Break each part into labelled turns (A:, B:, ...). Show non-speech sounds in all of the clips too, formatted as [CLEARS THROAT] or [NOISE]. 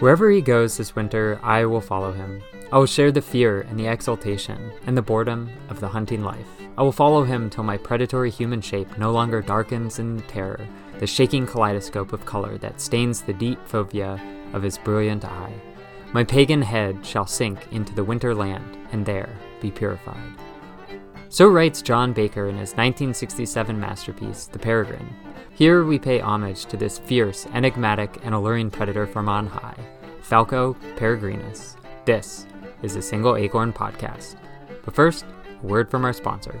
A: Wherever he goes this winter, I will follow him. I will share the fear and the exultation and the boredom of the hunting life. I will follow him till my predatory human shape no longer darkens in terror, the shaking kaleidoscope of color that stains the deep fovea of his brilliant eye. My pagan head shall sink into the winter land and there be purified. So writes John Baker in his 1967 masterpiece, The Peregrine. Here we pay homage to this fierce, enigmatic, and alluring predator from on high, Falco peregrinus. This is the Single Acorn Podcast. But first, a word from our sponsor.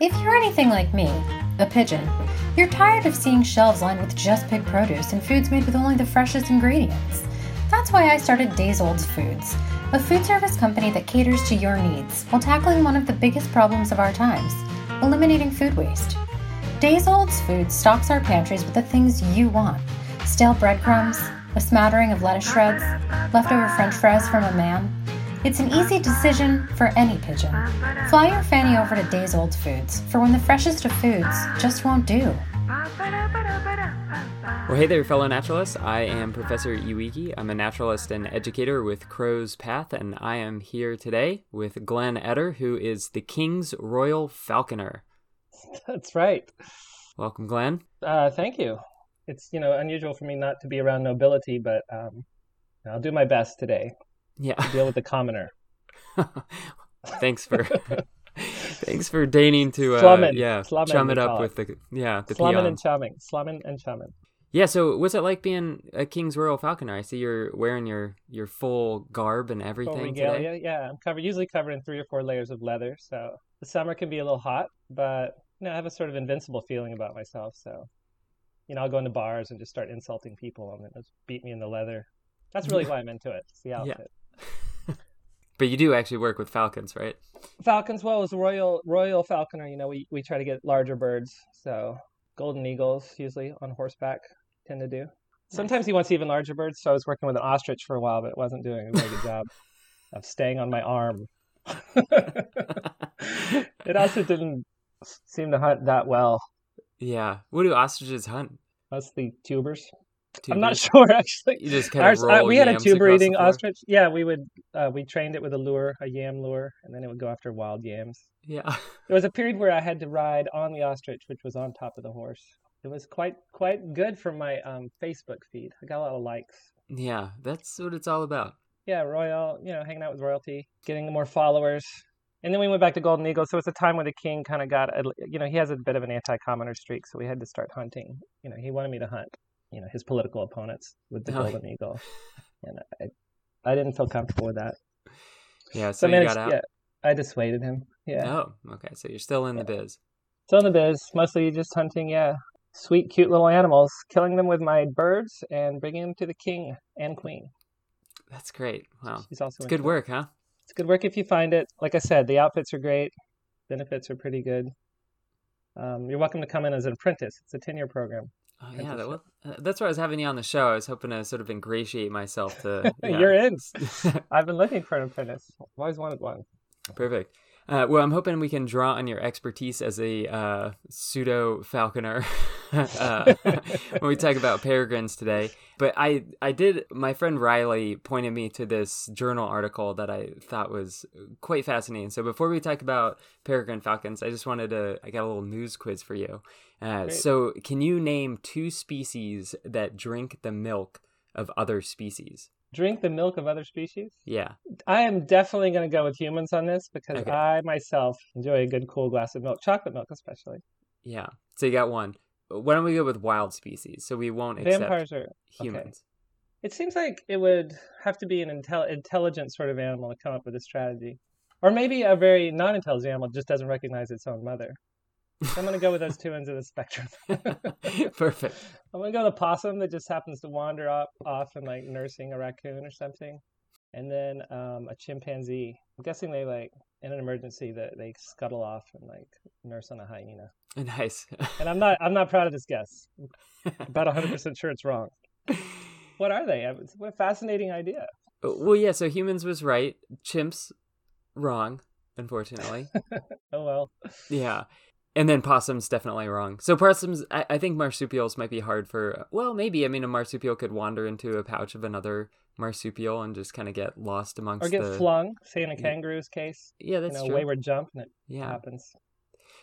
B: If you're anything like me, a pigeon, you're tired of seeing shelves lined with just pig produce and foods made with only the freshest ingredients. That's why I started Days Olds Foods, a food service company that caters to your needs while tackling one of the biggest problems of our times eliminating food waste. Days Old's Foods stocks our pantries with the things you want stale breadcrumbs, a smattering of lettuce shreds, leftover french fries from a man. It's an easy decision for any pigeon. Fly your fanny over to Days Old Foods for when the freshest of foods just won't do.
A: Well, hey there, fellow naturalists. I am Professor Iwiki. I'm a naturalist and educator with Crow's Path, and I am here today with Glenn Etter, who is the King's Royal Falconer.
C: That's right.
A: Welcome, Glenn.
C: Uh, thank you. It's you know unusual for me not to be around nobility, but um, I'll do my best today.
A: Yeah.
C: To deal with the commoner. [LAUGHS]
A: Thanks for [LAUGHS] thanks for deigning to uh,
C: Slummin.
A: yeah
C: Slummin,
A: chum it up with the yeah the
C: Slummin
A: peon.
C: and chumming. Slumming and chumming.
A: Yeah, so what's it like being a King's Royal Falconer? I see you're wearing your your full garb and everything today.
C: Yeah, I'm covered usually covered in three or four layers of leather. So the summer can be a little hot, but you know I have a sort of invincible feeling about myself. So you know I'll go into bars and just start insulting people and then just beat me in the leather. That's really why I'm into it. It's the
A: Yeah.
C: outfit. [LAUGHS]
A: But you do actually work with falcons, right?
C: Falcons, well, as a royal royal falconer, you know, we, we try to get larger birds. So golden eagles usually on horseback tend to do. Sometimes he wants even larger birds. So I was working with an ostrich for a while, but it wasn't doing a very good job [LAUGHS] of staying on my arm. [LAUGHS] it also didn't seem to hunt that well.
A: Yeah. What do ostriches hunt?
C: Mostly tubers. I'm not sure [LAUGHS] actually.
A: You just kind
C: Ours,
A: of
C: uh, we had a tuber eating ostrich. Yeah, we would. Uh, we trained it with a lure, a yam lure, and then it would go after wild yams.
A: Yeah. [LAUGHS]
C: There was a period where I had to ride on the ostrich, which was on top of the horse. It was quite quite good for my um, Facebook feed. I got a lot of likes.
A: Yeah, that's what it's all about.
C: Yeah, royal, you know, hanging out with royalty, getting more followers. And then we went back to Golden Eagle. So it's a time where the king kind of got, a, you know, he has a bit of an anti-commoner streak, so we had to start hunting. You know, he wanted me to hunt, you know, his political opponents with the
A: Oh.
C: Golden Eagle, and I, I didn't feel comfortable with that.
A: Yeah,
C: So
A: so
C: managed,
A: got out.
C: yeah, I dissuaded him. Yeah.
A: Oh, okay. So you're still in the biz.
C: Still in the biz, mostly just hunting, yeah. Sweet, cute little animals, killing them with my birds and bringing them to the king and queen.
A: That's great. Wow. It's good work, huh?
C: It's good work if you find it. Like I said, the outfits are great, benefits are pretty good. Um, you're welcome to come in as an apprentice. It's a 10 year program.
A: Oh, yeah, that, well, uh, that's why I was having you on the show. I was hoping to sort of ingratiate myself to. you. [LAUGHS]
C: You're in. [LAUGHS] I've been looking for an apprentice. I've always wanted one.
A: Perfect. Uh, well, I'm hoping we can draw on your expertise as a uh, pseudo falconer [LAUGHS] uh, when we talk about peregrines today. But I, I did. My friend Riley pointed me to this journal article that I thought was quite fascinating. So before we talk about peregrine falcons, I just wanted to. I got a little news quiz for you. Uh, so, can you name two species that drink the milk of other species?
C: Drink the milk of other species?
A: Yeah.
C: I am definitely going to go with humans on this because
A: Okay.
C: I myself enjoy a good cool glass of milk, chocolate milk especially.
A: Yeah. So you got one. Why don't we go with wild species? So we won't accept
C: Vampires are.
A: humans.
C: It seems like it would have to be an intel- intelligent sort of animal to come up with a strategy. Or maybe a very non intelligent animal just doesn't recognize its own mother. So I'm going to go with those two ends of the spectrum. [LAUGHS]
A: Perfect.
C: I'm going to go the possum that just happens to wander off, off and like nursing a raccoon or something. And then um, a chimpanzee. I'm guessing they like, in an emergency, that they scuttle off and like nurse on a hyena. [LAUGHS]
A: Nice.
C: And I'm not, I'm not proud of this guess. About [LAUGHS] 100% sure it's wrong. What are they? It's- What a fascinating idea.
A: well, yeah. So humans was right. Chimps wrong. Unfortunately.
C: Oh well.
A: Yeah. And then possum's definitely wrong. So possums, I, I think marsupials might be hard for. Well, maybe. I mean, a marsupial could wander into a pouch of another marsupial and just kind of get lost amongst
C: or get
A: the.
C: flung. Say in a kangaroo's case,
A: yeah, that's
C: you know,
A: true.
C: wayward jump, and it
A: yeah,
C: happens.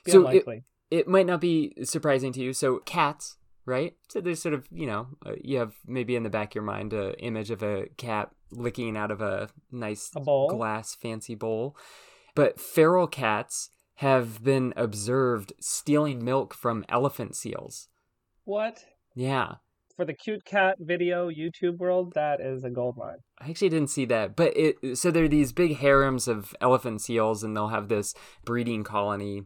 C: Be
A: So it-
C: unlikely.
A: it might not be surprising to you. So cats, right? So there's sort of you know uh, you have maybe in the back of your mind a image of a cat licking out of a nice
C: A
A: glass fancy bowl, but feral cats have been observed stealing milk from elephant seals.
C: What?
A: Yeah.
C: For the cute cat video YouTube world, that is a gold mine.
A: I actually didn't see that, but it so there are these big harems of elephant seals, and they'll have this breeding colony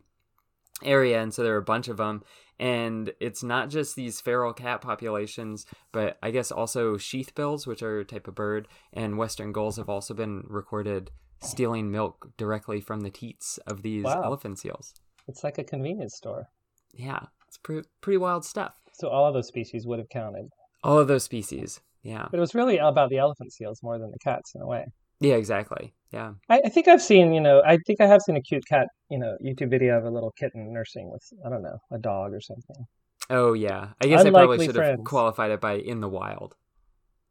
A: area, and so there are a bunch of them. And it's not just these feral cat populations, but I guess also sheathbills, which are a type of bird, and western gulls have also been recorded stealing milk directly from the teats of these
C: Wow.
A: elephant seals.
C: It's like a convenience store.
A: Yeah, it's pretty pretty wild stuff.
C: So all of those species would have counted.
A: All of those species. Yeah.
C: But it was really about the elephant seals more than the cats in a way.
A: Yeah, exactly. Yeah.
C: I, I think I've seen, you know, I think I have seen a cute cat, you know, YouTube video of a little kitten nursing with, I don't know, a dog or something.
A: Oh yeah. I guess I probably
C: Unlikely
A: should have qualified it by in the wild.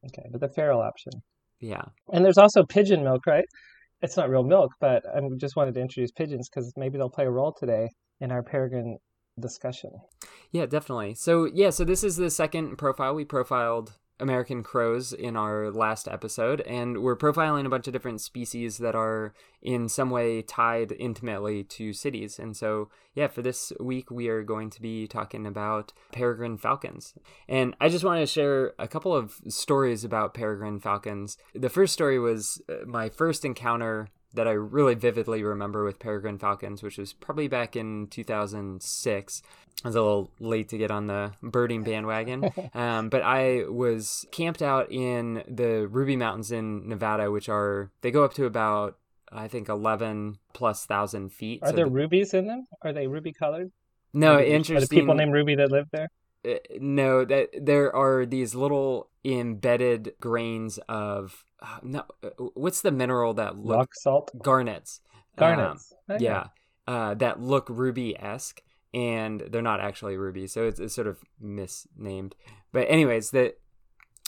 C: Okay, but the feral option.
A: Yeah.
C: And there's also pigeon milk, right? It's not real milk, but I just wanted to introduce pigeons because maybe they'll play a role today in our peregrine discussion.
A: Yeah, definitely. So yeah, so this is the second profile we profiled American crows in our last episode, and we're profiling a bunch of different species that are in some way tied intimately to cities. And so, yeah, for this week, we are going to be talking about peregrine falcons. And I just want to share a couple of stories about peregrine falcons. The first story was uh, my first encounter that I really vividly remember with peregrine falcons, which was probably back in 2006. I was a little late to get on the birding bandwagon, [LAUGHS] um, but I was camped out in the Ruby Mountains in Nevada, which are they go up to about I think 11 plus thousand feet.
C: Are
A: So
C: there
A: the-
C: rubies in them? Are they ruby colored?
A: no
C: Are Are
A: interesting?
C: the people named Ruby that live there?
A: Uh, no that there are these little embedded grains of uh, no uh, what's the mineral that look
C: Rock salt?
A: garnets Um,
C: Garnets. Okay.
A: yeah uh, that look ruby-esque and they're not actually ruby so it's, it's sort of misnamed but anyways that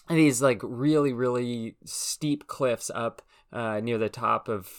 A: these like really really steep cliffs up uh, near the top of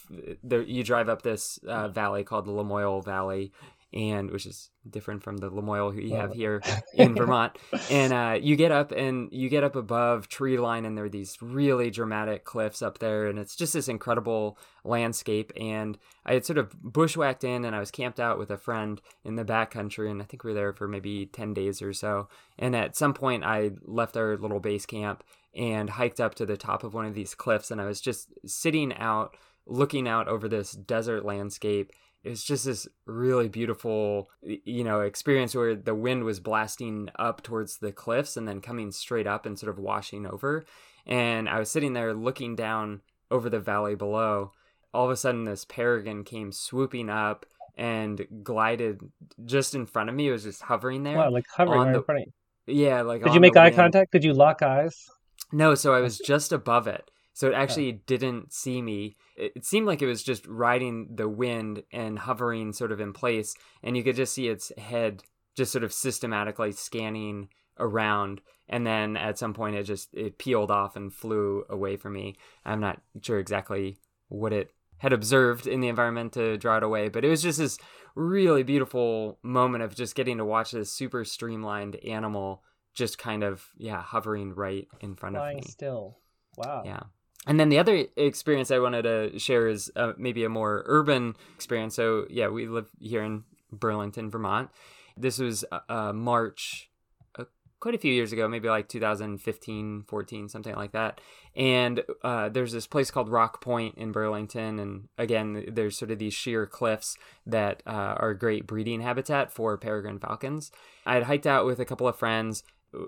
A: there you drive up this uh, valley called the lamoille valley and which is different from the lamoille we have here [LAUGHS] in vermont. And uh, you get up and you get up above tree line and there are these really dramatic cliffs up there and it's just this incredible landscape. And i had sort of bushwhacked in and i was camped out with a friend in the backcountry and i think we were there for maybe 10 days or so. And at some point i left our little base camp and hiked up to the top of one of these cliffs and i was just sitting out looking out over this desert landscape it was just this really beautiful you know experience where the wind was blasting up towards the cliffs and then coming straight up and sort of washing over and i was sitting there looking down over the valley below all of a sudden this peregrine came swooping up and glided just in front of me it was just hovering there
C: Wow, like hovering right
A: the-
C: in front of you.
A: yeah like
C: Did you make eye
A: wind.
C: contact? Did you lock eyes?
A: No, so I was [LAUGHS] just above it. So it actually didn't see me. It, seemed like it was just riding the wind and hovering sort of in place. And you could just see its head just sort of systematically scanning around. And then at some point it just it peeled off and flew away from me. I'm not sure exactly what it had observed in the environment to draw it away, but it was just this really beautiful moment of just getting to watch this super streamlined animal just kind of yeah hovering right in front
C: Flying
A: of me
C: still. Wow.
A: yeah and then the other experience i wanted to share is uh, maybe a more urban experience. So yeah we live here in burlington vermont. This was uh, uh, march uh, quite a few years ago maybe like 2015 14 something like that. And uh, there's this place called rock point in burlington. And again there's sort of these sheer cliffs that uh, are great breeding habitat for peregrine falcons. I had hiked out with a couple of friends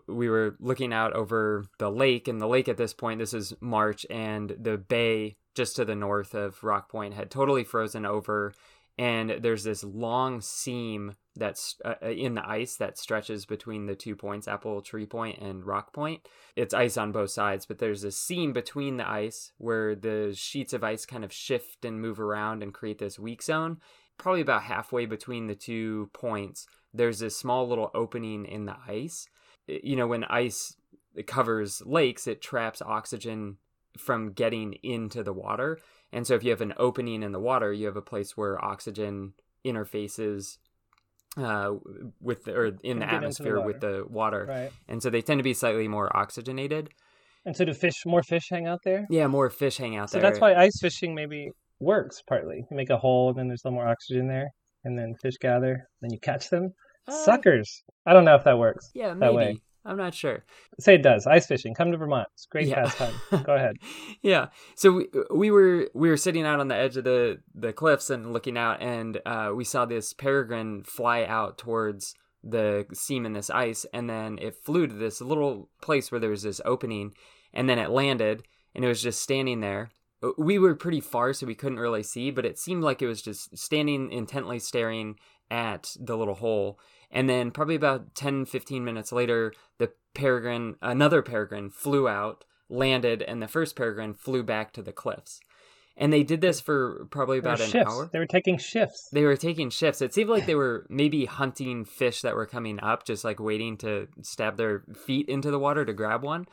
A: we were looking out over the lake and the lake at this point this is march and the bay just to the north of rock point had totally frozen over and there's this long seam that's uh, in the ice that stretches between the two points apple tree point and rock point it's ice on both sides but there's a seam between the ice where the sheets of ice kind of shift and move around and create this weak zone probably about halfway between the two points, there's this small little opening in the ice. You know, when ice covers lakes, it traps oxygen from getting into the water. And so if you have an opening in the water, you have a place where oxygen interfaces uh, with the, or in the atmosphere the with the water.
C: Right.
A: And so they tend to be slightly more oxygenated.
C: And so do fish more fish hang out there?
A: Yeah, more fish hang out
C: so
A: there.
C: So that's why ice fishing maybe works partly. You make a hole and then there's a little more oxygen there and then fish gather, then you catch them. Uh, Suckers. I don't know if that works.
A: Yeah, maybe. Way. I'm not sure.
C: Say it does. Ice fishing. Come to Vermont. It's great yeah. pastime. [LAUGHS] Go ahead.
A: yeah. So we, we were we were sitting out on the edge of the the cliffs and looking out, and uh, we saw this peregrine fly out towards the seam in this ice, and then it flew to this little place where there was this opening, and then it landed, and it was just standing there. Uh, we were pretty far, so we couldn't really see, but it seemed like it was just standing intently staring at the little hole and then probably about 10, 15 minutes later, the peregrine, another peregrine flew out, landed, and the first peregrine flew back to the cliffs. And they did this for probably about an
C: shifts.
A: hour.
C: They were taking shifts.
A: They were taking shifts. It seemed like they [SIGHS] were maybe hunting fish that were coming up, just like waiting to stab their feet into the water to grab one.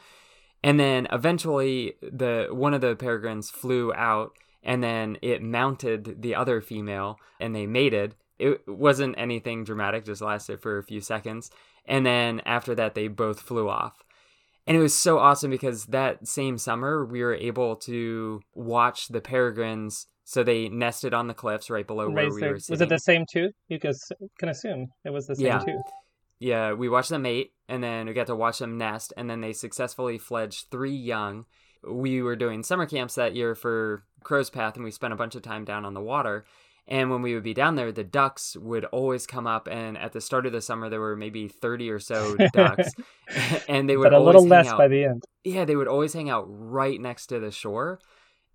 A: And then eventually, the one of the peregrines flew out, and then it mounted the other female, and they mated it wasn't anything dramatic, just lasted for a few seconds. And then after that, they both flew off. And it was so awesome because that same summer, we were able to watch the peregrines. So they nested on the cliffs right below where we were sitting.
C: Was it the same tooth? You could can assume it was the same
A: yeah.
C: tooth.
A: Yeah, we watched them mate, and then we got to watch them nest, and then they successfully fledged three young. We were doing summer camps that year for Crow's Path, and we spent a bunch of time down on the water. And when we would be down there, the ducks would always come up. And at the start of the summer, there were maybe 30 or so [LAUGHS] ducks. [LAUGHS] and they would
C: but a
A: little
C: less
A: out,
C: by the end.
A: Yeah, they would always hang out right next to the shore.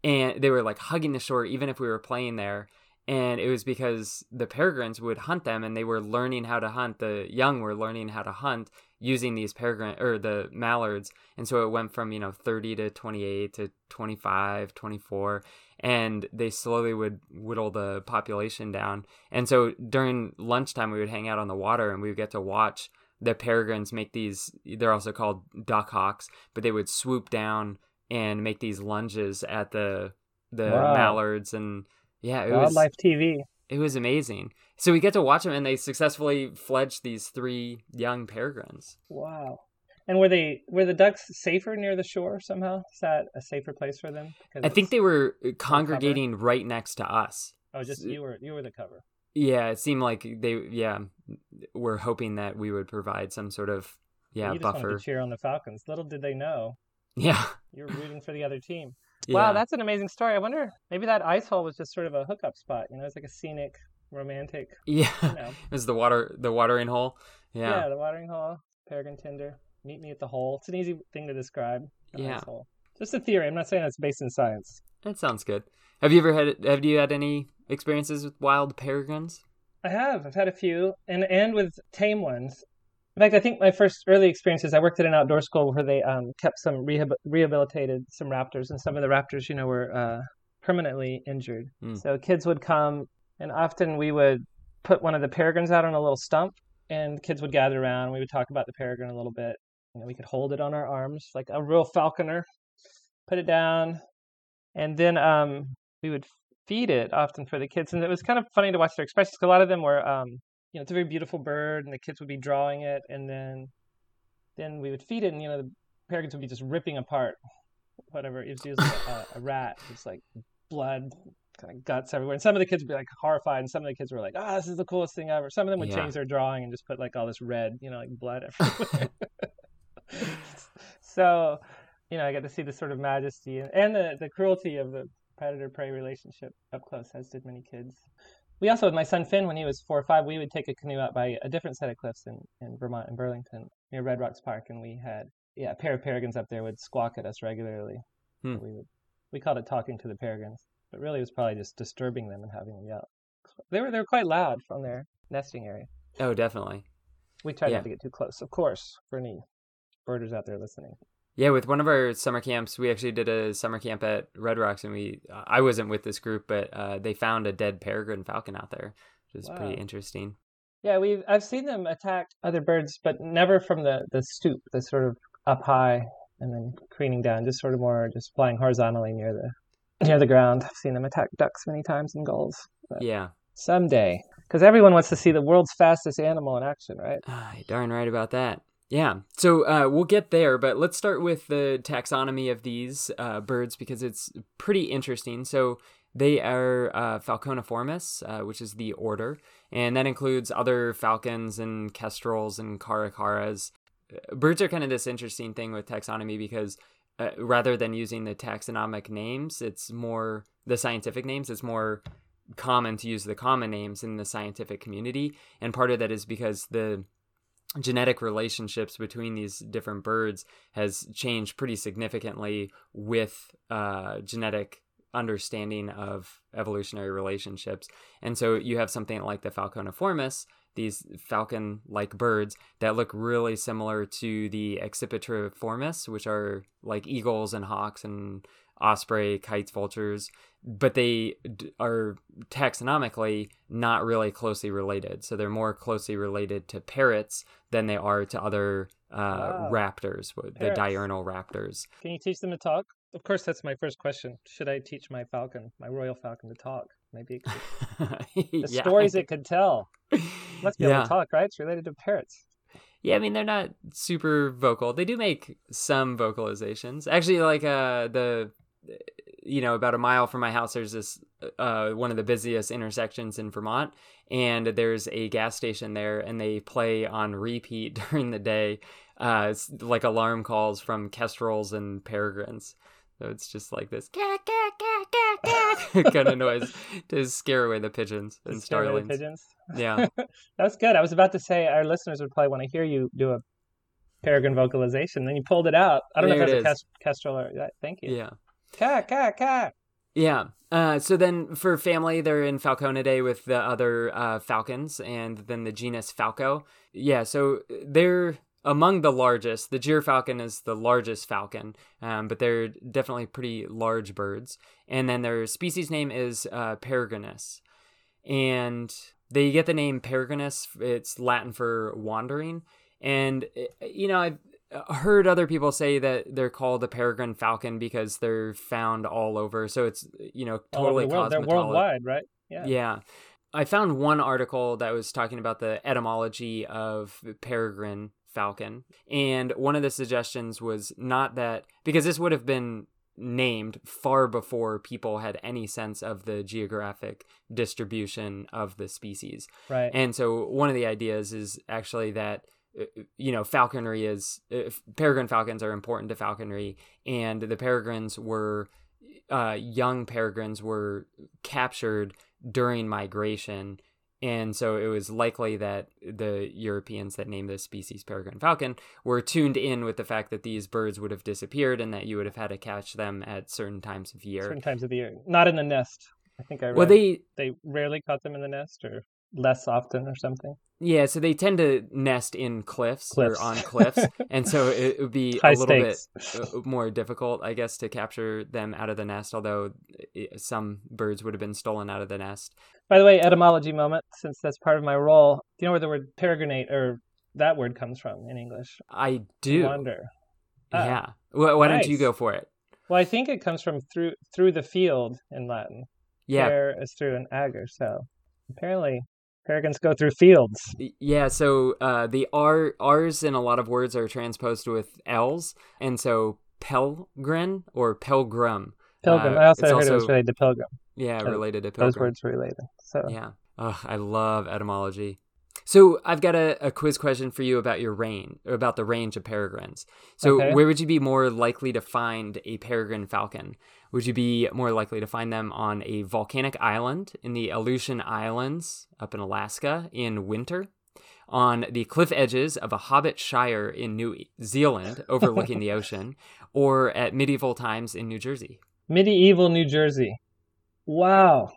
A: And they were like hugging the shore, even if we were playing there. And it was because the peregrines would hunt them and they were learning how to hunt. The young were learning how to hunt using these peregrine or the mallards. And so it went from, you know, 30 to 28 to 25, 24 and they slowly would whittle the population down. And so during lunchtime, we would hang out on the water and we would get to watch the peregrines make these. They're also called duck hawks, but they would swoop down and make these lunges at the the wow. mallards and yeah, it
C: wildlife
A: was,
C: TV.
A: It was amazing. So we get to watch them, and they successfully fledged these three young peregrines.
C: Wow. And were they were the ducks safer near the shore somehow? Is that a safer place for them?
A: I think they were congregating right next to us.
C: Oh, just you were you were the cover.
A: Yeah, it seemed like they yeah were hoping that we would provide some sort of yeah
C: you
A: buffer.
C: Cheer on the Falcons. Little did they know.
A: Yeah,
C: you were rooting for the other team. [LAUGHS] Wow, that's an amazing story. I wonder maybe that ice hole was just sort of a hookup spot. You know, it's like a scenic, romantic.
A: Yeah,
C: you know. [LAUGHS]
A: it was the water the watering hole. Yeah,
C: yeah, the watering hole, Peregrine Tinder. Meet me at the hole. It's an easy thing to describe.
A: Yeah.
C: Just a theory. I'm not saying it's based in science.
A: That sounds good. Have you ever had have you had any experiences with wild peregrines?
C: I have. I've had a few and and with tame ones. In fact, I think my first early experiences, I worked at an outdoor school where they um, kept some rehab- rehabilitated some raptors, and some of the raptors, you know, were uh, permanently injured. Mm. So kids would come, and often we would put one of the peregrines out on a little stump, and kids would gather around. And we would talk about the peregrine a little bit, you know, we could hold it on our arms like a real falconer, put it down, and then um, we would feed it often for the kids. And it was kind of funny to watch their expressions because a lot of them were, um, you know, it's a very beautiful bird, and the kids would be drawing it, and then then we would feed it, and you know, the peregrines would be just ripping apart whatever. It was usually a, a rat. It's like blood, kind of guts everywhere. And some of the kids would be like horrified, and some of the kids were like, "Ah, oh, this is the coolest thing ever." Some of them would yeah. change their drawing and just put like all this red, you know, like blood [LAUGHS] everywhere. So, you know, I got to see the sort of majesty and the, the cruelty of the predator prey relationship up close, as did many kids. We also, with my son Finn, when he was four or five, we would take a canoe out by a different set of cliffs in, in Vermont, in Burlington, near Red Rocks Park, and we had yeah, a pair of peregrines up there would squawk at us regularly. Hmm. We would we called it talking to the peregrines, but really it was probably just disturbing them and having them yell. They were they were quite loud from their nesting area.
A: Oh, definitely.
C: We tried yeah. not to get too close, of course, for any birders out there listening.
A: Yeah, with one of our summer camps, we actually did a summer camp at Red Rocks, and we I wasn't with this group, but uh, they found a dead peregrine falcon out there, which is
C: Wow.
A: pretty interesting.
C: Yeah, we've—I've seen them attack other birds, but never from the the stoop, the sort of up high and then craning down, just sort of more just flying horizontally near the near the ground. I've seen them attack ducks many times and gulls.
A: Yeah,
C: someday, because everyone wants to see the world's fastest animal in action, right?
A: Ah, [SIGHS] you're darn right about that. Yeah, so uh, we'll get there, but let's start with the taxonomy of these uh, birds because it's pretty interesting. So they are uh, Falconiformes, uh, which is the order, and that includes other falcons and kestrels and caracaras. Uh, Birds are kind of this interesting thing with taxonomy because uh, rather than using the taxonomic names, it's more the scientific names. It's more common to use the common names in the scientific community, and part of that is because the genetic relationships between these different birds has changed pretty significantly with uh, genetic understanding of evolutionary relationships. And so you have something like the Falconiformes, these falcon like birds that look really similar to the Accipitriformes, which are like eagles and hawks and osprey, kites, vultures, but they d- are taxonomically not really closely related. So they're more closely related to parrots than they are to other uh,
C: Wow.
A: raptors, w- the diurnal raptors.
C: Can you teach them to talk? Of course, that's my first question. Should I teach my falcon, my royal falcon, to talk? Maybe it could, [LAUGHS] the
A: yeah.
C: stories it could tell. [LAUGHS] Must be able
A: yeah.
C: to talk, right? It's related to parrots.
A: Yeah, I mean they're not super vocal. They do make some vocalizations. Actually, like uh the you know about a mile from my house, there's this uh one of the busiest intersections in Vermont, and there's a gas station there, and they play on repeat [LAUGHS] during the day, uh it's like alarm calls from kestrels and peregrines. So it's just like this [LAUGHS] kind of noise to scare away the pigeons and starlings.
C: pigeons. [LAUGHS]
A: Yeah.
C: That's good. I was about to say our listeners would probably want to hear you do a peregrine vocalization. Then you pulled it out. I don't know if that's a kes- kestrel or thank you.
A: Yeah.
C: Cat, cat, cat.
A: Yeah. Uh, so then for family, they're in Falconidae with the other uh, falcons and then the genus Falco. Yeah, so they're among the largest. The gyrfalcon is the largest falcon, um, but they're definitely pretty large birds. And then their species name is uh, Peregrinus. And they get the name Peregrinus, it's Latin for wandering. And, uh, you know, I've heard other people say that they're called the peregrine falcon because they're found all over. So it's, you know,
C: oh,
A: totally
C: the world. They're worldwide, right? Yeah.
A: yeah. I found one article that was talking about the etymology of peregrine falcon. And one of the suggestions was not that, because this would have been named far before people had any sense of the geographic distribution of the species.
C: Right.
A: And so one of the ideas is actually that you know falconry is uh, peregrine falcons are important to falconry and the peregrines were uh, young peregrines were captured during migration and so it was likely that the Europeans that named this species peregrine falcon were tuned in with the fact that these birds would have disappeared and that you would have had to catch them at certain times of year.
C: Certain times of the year. Not in the nest. I think I read
A: Well, they
C: they rarely caught them in the nest or less often or something.
A: Yeah, so they tend to nest in cliffs,
C: Cliffs.
A: or on cliffs, [LAUGHS] and so it would be
C: High
A: a little
C: stakes.
A: bit uh, more difficult, I guess, to capture them out of the nest. Although some birds would have been stolen out of the nest.
C: By the way, etymology moment, since that's part of my role. Do you know where the word peregrinate or that word comes from in English?
A: I do.
C: Wander. Ah,
A: yeah. Wh- why don't you go for it?
C: Well, I think it comes from through through the field in Latin.
A: Yeah.
C: Pere is through an ager, so apparently peregrines go through fields.
A: Yeah, so uh, the R R's in a lot of words are transposed with L's, and so pelgrin or pilgrim.
C: Pilgrim.
A: Uh,
C: I also heard it was related to pilgrim.
A: Yeah, related to pilgrim.
C: Those words related. So
A: Yeah. Oh, I love etymology. So I've got a, a quiz question for you about your range, about the range of peregrines. So
C: Okay.
A: where would you be more likely to find a peregrine falcon? Would you be more likely to find them on a volcanic island in the Aleutian Islands up in Alaska in winter? On the cliff edges of a hobbit shire in New Zealand overlooking the [LAUGHS] ocean, or at medieval times in New Jersey?
C: medieval New Jersey. Wow.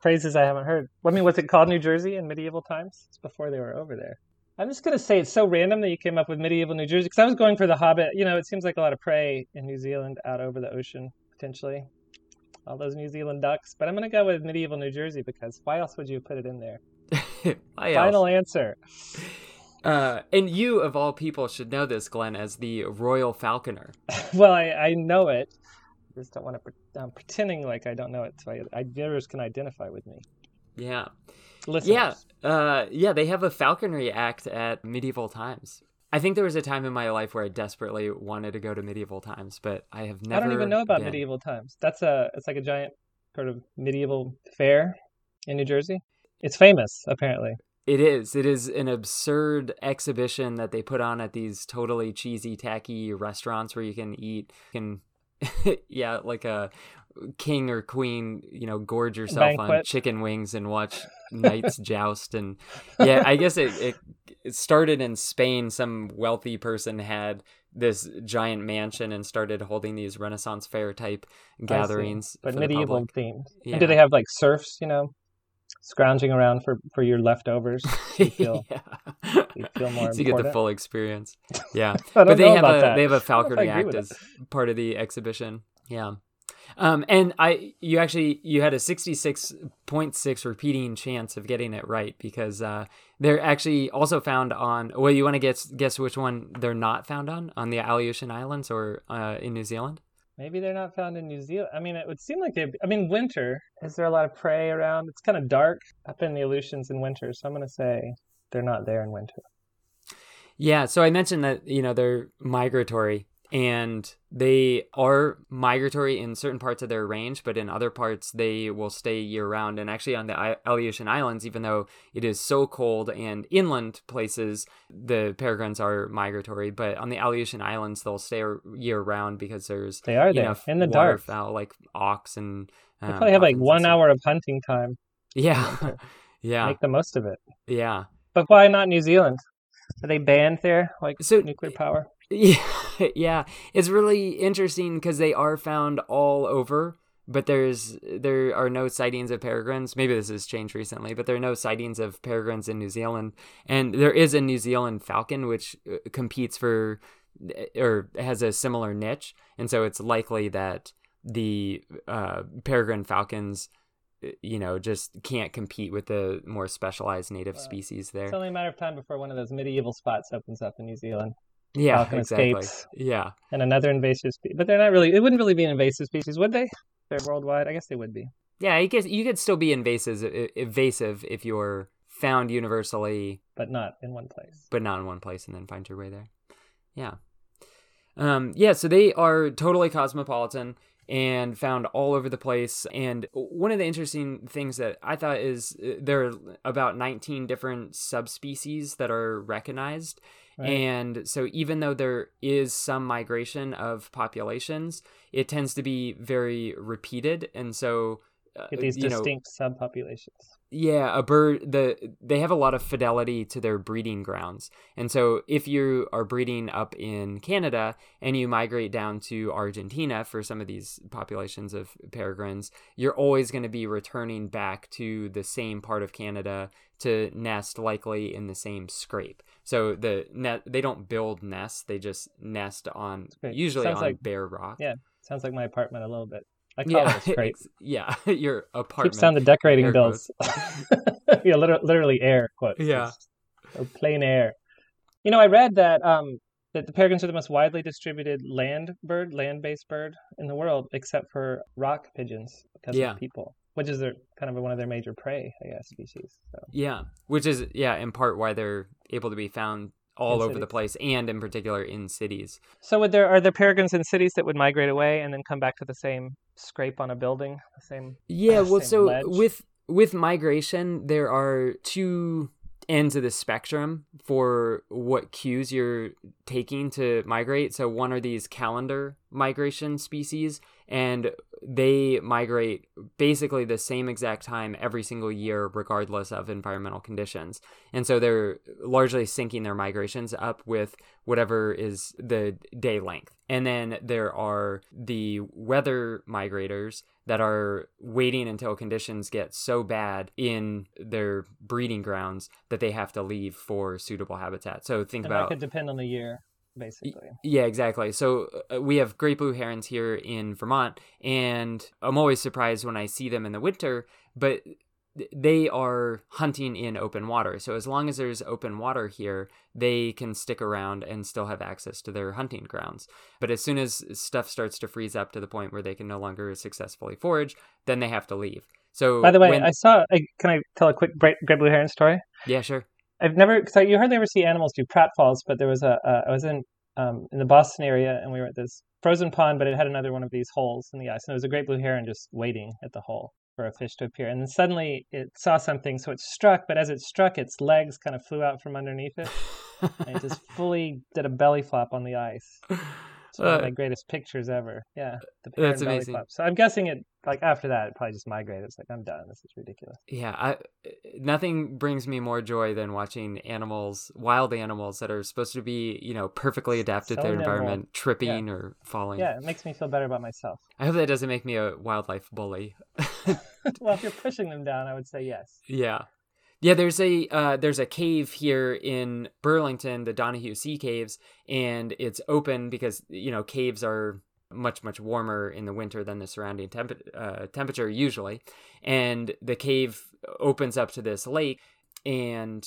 C: Phrases I haven't heard. I mean, was it called New Jersey in medieval times? It's before they were over there. I'm just gonna say it's so random that you came up with medieval New Jersey because I was going for the Hobbit. You know, it seems like a lot of prey in New Zealand out over the ocean potentially. All those New Zealand ducks, but I'm gonna go with medieval New Jersey because why else would you put it in there? [LAUGHS] Final answer.
A: Uh, and you, of all people, should know this, Glenn, as the Royal Falconer. [LAUGHS]
C: well, I, I know it. I just don't want to. Pre- I'm pretending like I don't know it, so I, I viewers can identify with me.
A: Yeah.
C: Listeners.
A: Yeah. Uh, yeah, they have a falconry act at medieval times. I think there was a time in my life where I desperately wanted to go to medieval times, but I have never.
C: I don't even know about
A: been.
C: medieval times. That's a. It's like a giant sort of medieval fair in New Jersey. It's famous, apparently.
A: It is. It is an absurd exhibition that they put on at these totally cheesy, tacky restaurants where you can eat, can, [LAUGHS] yeah, like a king or queen, you know, gorge yourself
C: Banquet.
A: on chicken wings and watch knights joust. And yeah, I guess it, it it started in Spain. Some wealthy person had this giant mansion and started holding these Renaissance fair type gatherings,
C: but
A: for the
C: medieval themed.
A: Yeah.
C: And do they have like serfs? You know, scrounging around for for your leftovers. [LAUGHS] You feel,
A: yeah.
C: you feel more
A: so you get the full experience. [LAUGHS] Yeah, but they have a
C: that.
A: they have a [LAUGHS]
C: I don't know if I
A: falconry act as part of the exhibition. Yeah. Um, and I, you actually, you had a sixty-six point six repeating chance of getting it right because uh, they're actually also found on. Well, you want to guess guess which one they're not found on on the Aleutian Islands or uh, in New Zealand?
C: Maybe they're not found in New Zealand. I mean, it would seem like they. I mean, winter. Is there a lot of prey around? It's kind of dark up in the Aleutians in winter, so I'm gonna say they're not there in winter.
A: Yeah, so I mentioned that you know they're migratory and they are migratory in certain parts of their range, but in other parts they will stay year round. And actually, on the Aleutian Islands, even though it is so cold and inland places, the peregrines are migratory. But on the Aleutian Islands, they'll stay year round because there's
C: They are there in the dark.
A: waterfowl like auks and
C: They
A: um,
C: probably have like one hour of hunting time.
A: Yeah, [LAUGHS] [LAUGHS] yeah,
C: Make the most of it.
A: yeah.
C: But why not New Zealand? Are they banned there, like
A: So
C: nuclear power? [LAUGHS]
A: Yeah, [LAUGHS] yeah. It's really interesting because they are found all over, but there's there are no sightings of peregrines. Maybe this has changed recently, but there are no sightings of peregrines in New Zealand. And there is a New Zealand falcon which uh, competes for or has a similar niche, and so it's likely that the uh, peregrine falcons uh, you know just can't compete with the more specialized native species there
C: It's only a matter of time before one of those medieval spots opens up in New Zealand
A: yeah
C: falcon
A: exactly
C: escapes.
A: yeah
C: and another invasive species. But they're not really. It wouldn't really be an invasive species, would they? They're worldwide. I guess they would be.
A: Yeah, I guess you could still be invasive, evasive if you're found universally,
C: but not in one place.
A: but not in one place, and then find your way there. Yeah, um, yeah. So they are totally cosmopolitan and found all over the place. And one of the interesting things that I thought is uh, there are about 19 different subspecies that are recognized.
C: Right.
A: And so, even though there is some migration of populations, it tends to be very repeated. And so, uh,
C: Get these
A: you know,
C: distinct subpopulations.
A: Yeah, a bird the they have a lot of fidelity to their breeding grounds. And so if you are breeding up in Canada and you migrate down to Argentina for some of these populations of peregrines, you're always going to be returning back to the same part of Canada to nest likely in the same scrape. So the net they don't build nests, they just nest on usually
C: Sounds
A: on
C: like-
A: bare rock.
C: Yeah, sounds like my apartment a little bit. I call
A: Yeah,
C: it a [LAUGHS]
A: yeah, [LAUGHS] your apartment.
C: Keeps down the decorating
A: air
C: bills. [LAUGHS] yeah, literally, literally air quotes.
A: Yeah.
C: Or plain air. You know, I read that um that the peregrines are the most widely distributed land bird, land-based bird in the world, except for rock pigeons because
A: Yeah.
C: of people, which is their kind of one of their major prey, I guess, species. So
A: Yeah, which is yeah, in part why they're able to be found all
C: In
A: over the place, and in particular in cities.
C: So would there are there peregrines in cities that would migrate away and then come back to the same scrape on a building, the same
A: Yeah, [LAUGHS] well,
C: Same
A: so
C: ledge.
A: with with migration, there are two ends of the spectrum for what cues you're taking to migrate. So one are these calendar migration species, and they migrate basically the same exact time every single year, regardless of environmental conditions. And so they're largely syncing their migrations up with whatever is the day length. And then there are the weather migrators that are waiting until conditions get so bad in their breeding grounds that they have to leave for suitable habitat. So think
C: and
A: about
C: that could depend on the year basically.
A: Yeah, exactly. So uh, we have great blue herons here in Vermont, and I'm always surprised when I see them in the winter, but they are hunting in open water. So as long as there's open water here, they can stick around and still have access to their hunting grounds. But as soon as stuff starts to freeze up to the point where they can no longer successfully forage, then they have to leave. So
C: by the way,
A: when...
C: I saw. Can I tell a quick great, great blue heron story?
A: Yeah, sure.
C: I've never, cause you hardly ever see animals do pratfalls, but there was a, uh, I was in um, in the Boston area, and we were at this frozen pond, but it had another one of these holes in the ice, and there was a great blue heron just waiting at the hole for a fish to appear. And then suddenly it saw something, so it struck, but as it struck, its legs kind of flew out from underneath it, and it just [LAUGHS] fully did a belly flop on the ice. It's one of my uh, greatest pictures ever. Yeah,
A: that's amazing. Flop.
C: So I'm guessing it like after that, it probably just migrated. It's like I'm done. This is ridiculous.
A: Yeah, I, nothing brings me more joy than watching animals, wild animals that are supposed to be, you know, perfectly adapted so to their nimble. environment, tripping
C: yeah.
A: or falling.
C: Yeah, it makes me feel better about myself.
A: I hope that doesn't make me a wildlife bully. [LAUGHS]
C: well, if you're [LAUGHS] pushing them down, I would say yes.
A: Yeah. Yeah, there's a uh, there's a cave here in Burlington, the Donahue Sea Caves, and it's open because you know caves are much much warmer in the winter than the surrounding temp- uh, temperature usually, and the cave opens up to this lake. And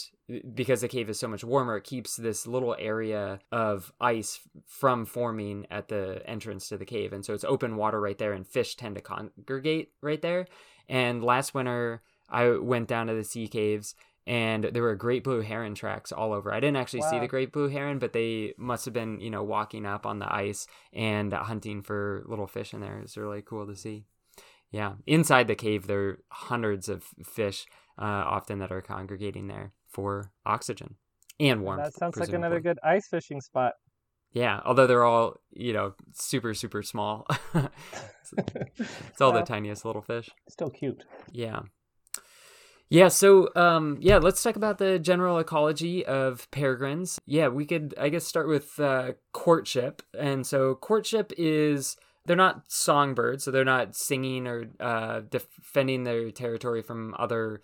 A: because the cave is so much warmer, it keeps this little area of ice from forming at the entrance to the cave. And so it's open water right there, and fish tend to congregate right there. And last winter, I went down to the sea caves and there were great blue heron tracks all over. I didn't actually wow. see the great blue heron, but they must have been, you know, walking up on the ice and hunting for little fish in there. It's really cool to see. Yeah, inside the cave, there are hundreds of fish, uh, often that are congregating there for oxygen and warmth.
C: That sounds
A: presumably.
C: like another good ice fishing spot.
A: Yeah, although they're all, you know, super, super small. [LAUGHS] it's [LAUGHS] all well, the tiniest little fish.
C: Still cute.
A: Yeah. Yeah, so um, yeah, let's talk about the general ecology of peregrines. Yeah, we could, I guess, start with uh, courtship. And so, courtship is they're not songbirds, so they're not singing or uh, defending their territory from other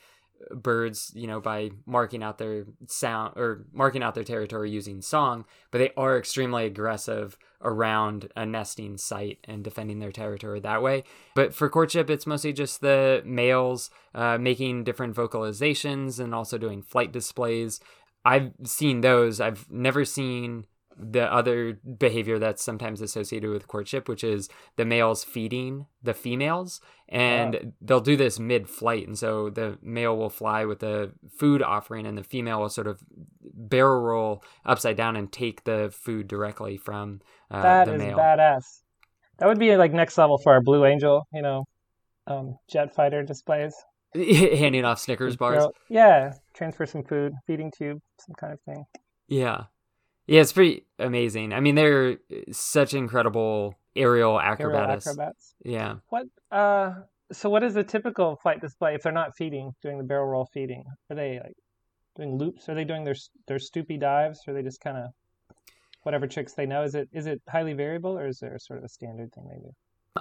A: birds, you know, by marking out their sound or marking out their territory using song, but they are extremely aggressive around a nesting site and defending their territory that way. But for courtship, it's mostly just the males uh, making different vocalizations and also doing flight displays. I've seen those. I've never seen the other behavior that's sometimes associated with courtship, which is the males feeding the females, and wow. they'll do this mid-flight, and so the male will fly with the food offering, and the female will sort of barrel roll upside down and take the food directly from uh,
C: that
A: the
C: is
A: male.
C: badass. That would be like next level for our Blue Angel, you know, um, jet fighter displays. [LAUGHS]
A: Handing off Snickers bars.
C: Yeah, transfer some food, feeding tube, some kind of thing.
A: Yeah. Yeah, it's pretty amazing. I mean, they're such incredible aerial acrobats.
C: Aerial acrobats.
A: Yeah.
C: What? Uh. So, what is a typical flight display if they're not feeding, doing the barrel roll feeding? Are they like doing loops? Are they doing their their stoopy dives? Or are they just kind of whatever tricks they know? Is it is it highly variable, or is there sort of a standard thing they do?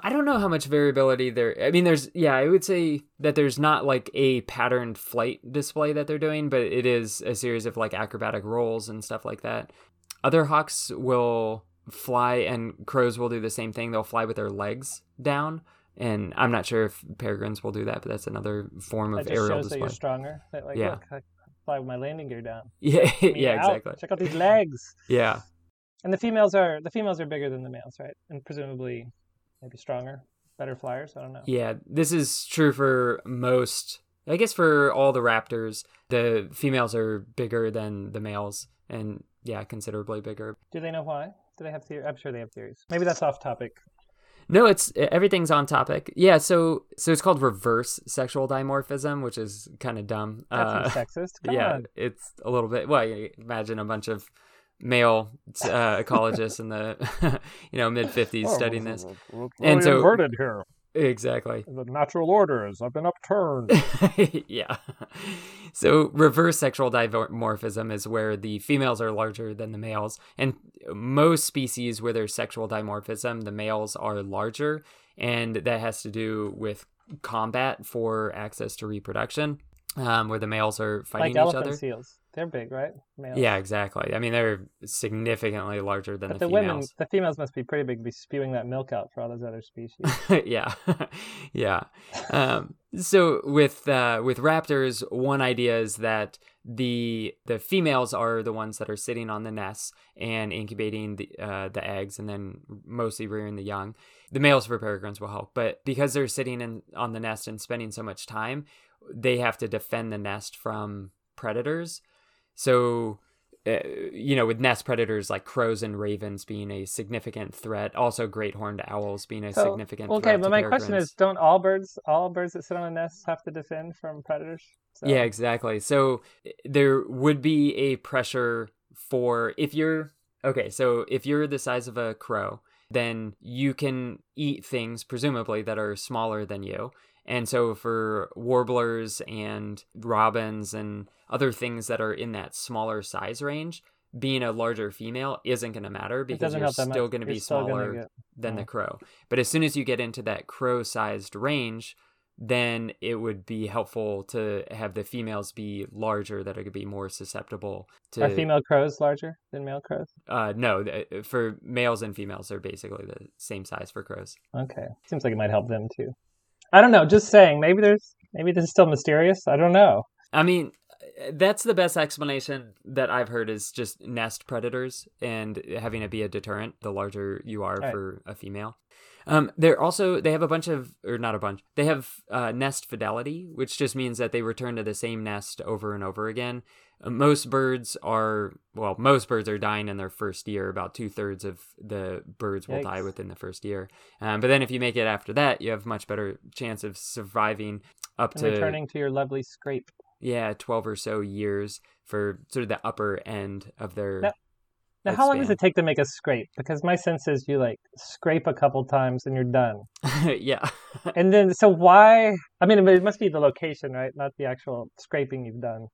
A: I don't know how much variability there. I mean, there's yeah, I would say that there's not like a patterned flight display that they're doing, but it is a series of like acrobatic rolls and stuff like that. Other hawks will fly, and crows will do the same thing. They'll fly with their legs down, and I'm not sure if peregrines will do that, but that's another form of
C: that
A: aerial
C: shows
A: display.
C: That you're stronger. That, like,
A: yeah.
C: Look, I fly with my landing gear down. [LAUGHS]
A: Yeah, yeah,
C: out.
A: exactly.
C: Check out these legs.
A: Yeah.
C: And the females are the females are bigger than the males, right? And presumably maybe stronger, better flyers. I don't know.
A: Yeah, this is true for most. I guess for all the raptors, the females are bigger than the males, and yeah, considerably bigger.
C: Do they know why? Do they have theories? I'm sure they have theories. Maybe that's off topic.
A: No, it's everything's on topic. Yeah, so so it's called reverse sexual dimorphism, which is kind of dumb.
C: That's uh, sexist. Come
A: yeah,
C: on.
A: it's a little bit. Well, imagine a bunch of male uh, [LAUGHS] ecologists in the [LAUGHS] you know mid 50s
D: Oh,
A: studying
D: we're-
A: this.
D: we're- we're
A: And
D: really
A: so-
D: inverted here.
A: Exactly.
D: The natural orders I've been upturned. [LAUGHS]
A: yeah. So reverse sexual dimorphism is where the females are larger than the males. And most species where there's sexual dimorphism, the males are larger. And that has to do with combat for access to reproduction, um, where the males are fighting
C: like
A: each
C: elephant
A: other.
C: seals. They're big, right? Males.
A: Yeah, exactly. I mean, they're significantly larger than
C: But
A: the,
C: the women,
A: females.
C: the females must be pretty big, to be spewing that milk out for all those other species. [LAUGHS]
A: yeah, [LAUGHS] yeah. Um, so with uh, with raptors, one idea is that the the females are the ones that are sitting on the nests and incubating the uh, the eggs, and then mostly rearing the young. The males for peregrines will help, but because they're sitting in, on the nest and spending so much time, they have to defend the nest from predators. So uh, you know, with nest predators like crows and ravens being a significant threat, also great horned owls being a
C: So,
A: significant
C: okay,
A: threat.
C: Okay,
A: but
C: my question is: Don't all birds, all birds that sit on a nest, have to defend from predators? So,
A: Yeah, exactly. So there would be a pressure for if you're okay, so if you're the size of a crow, then you can eat things presumably that are smaller than you. And so for warblers and robins and other things that are in that smaller size range, being a larger female isn't going to matter because you're still going to be smaller
C: get-
A: than the crow. But as soon as you get into that crow sized range, then it would be helpful to have the females be larger that are going to be more susceptible to
C: Are female crows larger than male crows?
A: uh no for males and females they're basically the same size for crows
C: Okay, seems like it might help them too. I don't know. Just saying. Maybe there's maybe this is still mysterious. I don't know.
A: i mean that's the best explanation that i've heard is just nest predators and having it be a deterrent the larger you are
C: Right.
A: for a female um, they're also they have a bunch of or not a bunch they have uh, nest fidelity which just means that they return to the same nest over and over again. Uh, most birds are well most birds are dying in their first year. About two-thirds of the birds will die within the first year. Um, but then if you make it after that you have much better chance of surviving up
C: And
A: to
C: returning to your lovely scrape.
A: yeah 12 or so years for sort of the upper end of their
C: Now- Now, how long does it take to make a scrape? Because my sense is you like scrape a couple times and you're done. [LAUGHS]
A: yeah [LAUGHS]
C: And then, so why? I mean, it must be the location, right? Not the actual scraping you've done.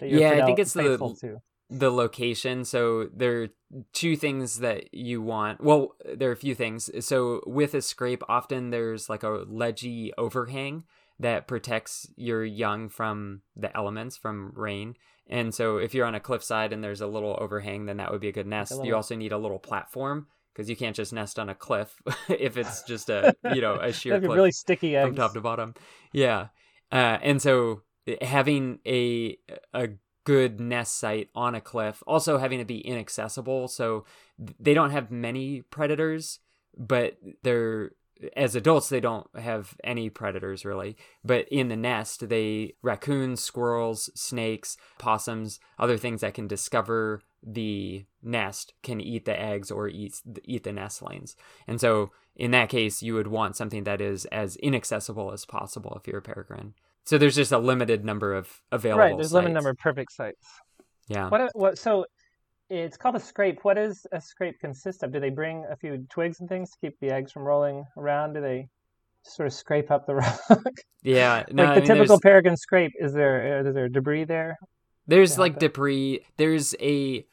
C: you're
A: Yeah, I think it's the-
C: to.
A: the location. So there are two things that you want. Well, there are a few things. So with a scrape, often there's like a ledgy overhang that protects your young from the elements, from rain. And so if you're on a cliffside and there's a little overhang, then that would be a good nest. You
C: little-
A: also need a little platform because you can't just nest on a cliff [LAUGHS] if it's [LAUGHS] just a you know a sheer cliff
C: really sticky eggs.
A: from top to bottom. Yeah, uh, and so having a a good nest site on a cliff, also having to be inaccessible, so they don't have many predators, but they're as adults they don't have any predators really but in the nest they raccoons squirrels snakes possums other things that can discover the nest can eat the eggs or eat eat the nestlings and so in that case you would want something that is as inaccessible as possible if you're a peregrine so there's just a limited number of available
C: right, there's a limited number of perfect sites.
A: yeah
C: What? What? So it's called a scrape. What does a scrape consist of? Do they bring a few twigs and things to keep the eggs from rolling around? Do they sort of scrape up the [LAUGHS] rock?
A: yeah no,
C: like
A: I
C: the
A: mean,
C: typical
A: there's-
C: peregrine scrape. Is there uh, there debris there?
A: There's
C: to
A: like
C: it.
A: debris. There's a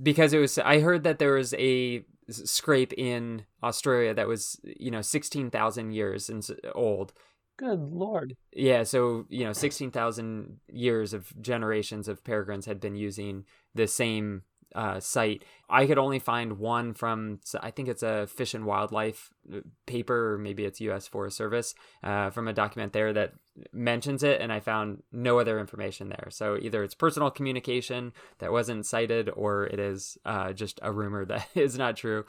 A: because it was. I heard that there was a scrape in Australia that was you know sixteen thousand years old.
C: Good lord!
A: Yeah, so you know sixteen thousand years of generations of peregrines had been using the same uh, site. I could only find one from I think it's a Fish and Wildlife uh, paper or maybe it's U.S. Forest Service uh, from a document there that mentions it, and I found no other information there. So either it's personal communication that wasn't cited, or it is uh, just a rumor [LAUGHS] that is not true.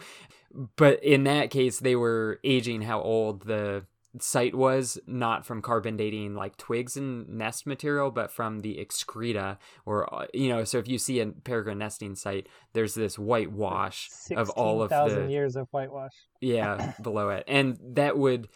A: But in that case, they were aging how old the site was not from carbon dating like twigs and nest material but from the excreta or uh, you know so if you see a peregrine nesting site there's this whitewash of all of the
C: years of whitewash.
A: yeah [COUGHS] below it and that would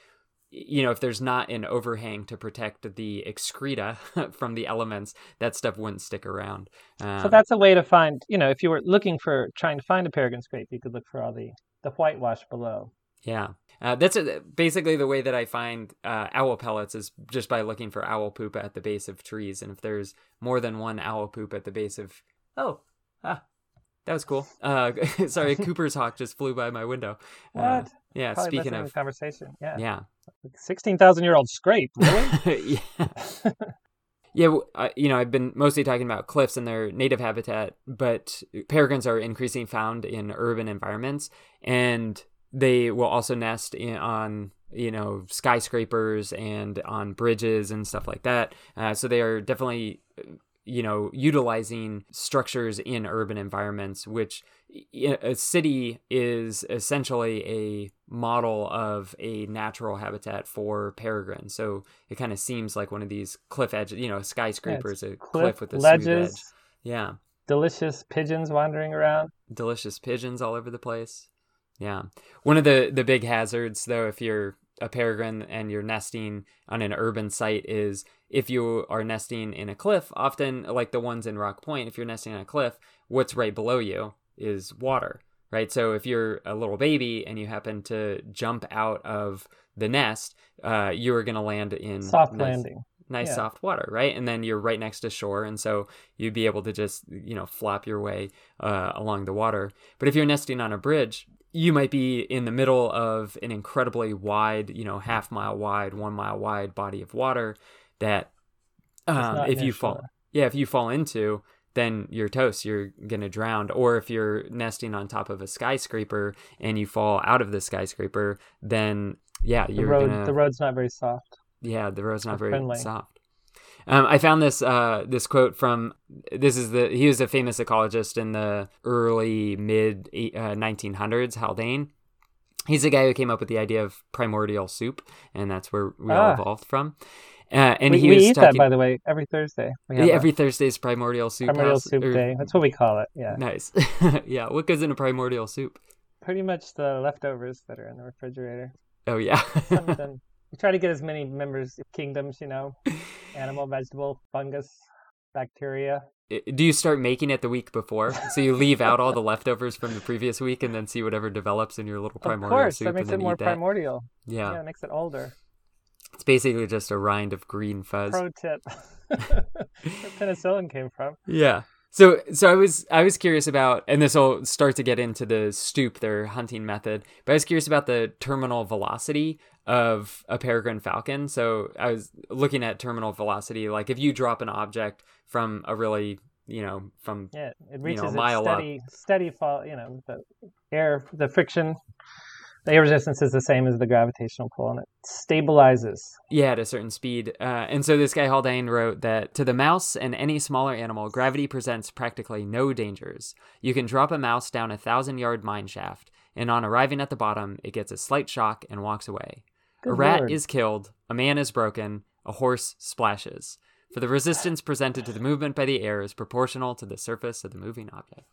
A: you know, if there's not an overhang to protect the excreta [LAUGHS] from the elements, that stuff wouldn't stick around. Um,
C: so that's a way to find, you know, if you were looking for trying to find a peregrine scrape, you could look for all the the whitewash below.
A: Yeah. Uh, that's a, basically the way that I find uh, owl pellets is just by looking for owl poop at the base of trees. And if there's more than one owl poop at the base of, oh, ah, that was cool. Uh, [LAUGHS] sorry, [LAUGHS] Cooper's hawk just flew by my window. Uh,
C: What?
A: yeah.
C: Probably
A: speaking of,
C: conversation, yeah,
A: yeah,
C: sixteen thousand year old scrape, really? [LAUGHS]
A: yeah. Yeah, you know, I've been mostly talking about cliffs and their native habitat, but peregrines are increasingly found in urban environments, and they will also nest in, on you know skyscrapers and on bridges and stuff like that. Uh, so they are definitely you know utilizing structures in urban environments which a city is essentially a model of a natural habitat for peregrines so it kind of seems like one of these cliff edges you know a skyscraper is a cliff,
C: cliff
A: with a
C: ledges.
A: smooth edge yeah
C: Delicious pigeons wandering around.
A: delicious pigeons all over the place. Yeah. One of the the big hazards though if you're a peregrine and you're nesting on an urban site is if you are nesting in a cliff, often like the ones in Rock Point, if you're nesting on a cliff, what's right below you is water, right? So if you're a little baby and you happen to jump out of the nest, uh, you are going to land in
C: Soft
A: nice-
C: landing.
A: nice
C: Yeah.
A: soft water, right? And then you're right next to shore, and so you'd be able to just you know flop your way uh, along the water. But if you're nesting on a bridge, you might be in the middle of an incredibly wide, you know, half mile wide, one mile wide body of water that um, if you fall,
C: shore.
A: yeah, if you fall into, then you're toast. You're gonna drown. Or if you're nesting on top of a skyscraper and you fall out of the skyscraper, then yeah,
C: The
A: you're
C: road,
A: gonna
C: the road's not very soft.
A: yeah, the road's not very
C: friendly.
A: soft. Um, I found this uh, this quote from this is the he was a famous ecologist in the early mid uh, 1900s, Haldane. He's the guy who came up with the idea of primordial soup, and that's where we all
C: Ah.
A: evolved from. Uh, and
C: we
A: he
C: we eat
A: talking,
C: that, by the way, every Thursday. We have
A: yeah,
C: a
A: every Thursday's primordial soup.
C: primordial
A: house,
C: soup
A: or-
C: day. That's what we call it. Yeah,
A: Nice. [LAUGHS] yeah, what goes in a primordial soup?
C: pretty much the leftovers that are in the refrigerator.
A: Oh yeah. [LAUGHS]
C: Something. We try to get as many members, kingdoms, you know, animal, vegetable, fungus, bacteria.
A: Do you start making it the week before? So you leave out all the leftovers from the previous week and then see whatever develops in your little primordial Of
C: course,
A: soup
C: that makes it more primordial.
A: Yeah.
C: Yeah, it makes it older.
A: It's basically just a rind of green fuzz.
C: Pro tip. [LAUGHS] [LAUGHS] Where penicillin came from.
A: Yeah. So so I was I was curious about and this will start to get into the stoop, their hunting method, but I was curious about the terminal velocity of a peregrine falcon. So I was looking at terminal velocity, like if you drop an object from a really you know, from
C: Yeah, it
A: know,
C: reaches
A: mile
C: its
A: up.
C: steady, steady fall. You know, the air, the friction, the air resistance is the same as the gravitational pull, and it stabilizes.
A: Yeah, at a certain speed. Uh, and so this guy Haldane wrote that to the mouse and any smaller animal, gravity presents practically no dangers. You can drop a mouse down a thousand yard mine shaft, and on arriving at the bottom, it gets a slight shock and walks away. a rat
C: lord.
A: is killed, a man is broken, a horse splashes. For the resistance presented to the movement by the air is proportional to the surface of the moving object.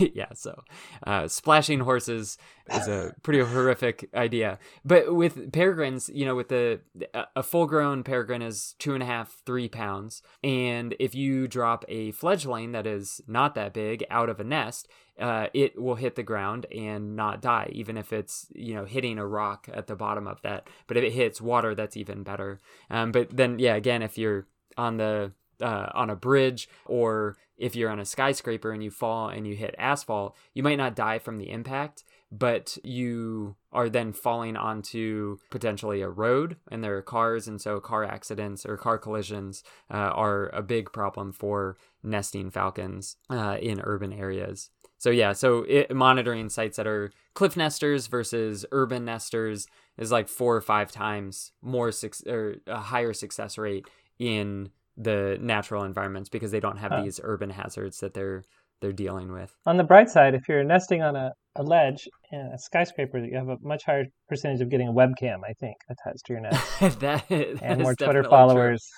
A: [LAUGHS] yeah, so uh, splashing horses is a pretty horrific idea. But with peregrines, you know, with the a- a full grown peregrine is two and a half, three pounds, and if you drop a fledgling that is not that big out of a nest, uh, it will hit the ground and not die, even if it's you know hitting a rock at the bottom of that. But if it hits water, that's even better. Um, but then yeah, again, if you're on the uh, on a bridge or if you're on a skyscraper and you fall and you hit asphalt, you might not die from the impact, but you are then falling onto potentially a road and there are cars, and so car accidents or car collisions uh, are a big problem for nesting falcons uh, in urban areas. So yeah, so it, monitoring sites that are cliff nesters versus urban nesters is like four or five times more suc or a higher success rate in the natural environments because they don't have
C: Huh.
A: these urban hazards that they're they're dealing with.
C: On the bright side, if you're nesting on a, a ledge in a skyscraper, you have a much higher percentage of getting a webcam, I think, attached to your nest. [LAUGHS]
A: that, that
C: and more Twitter
A: definitely true.
C: followers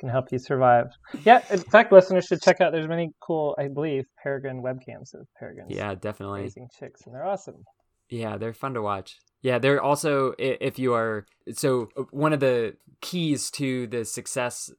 C: can help you survive. Yeah, in fact, listeners should check out. There's many cool, I believe, peregrine webcams of peregrines
A: Yeah, definitely.
C: raising chicks, and they're awesome.
A: Yeah, they're fun to watch. Yeah, they're also if you are so uh, one of the keys to the success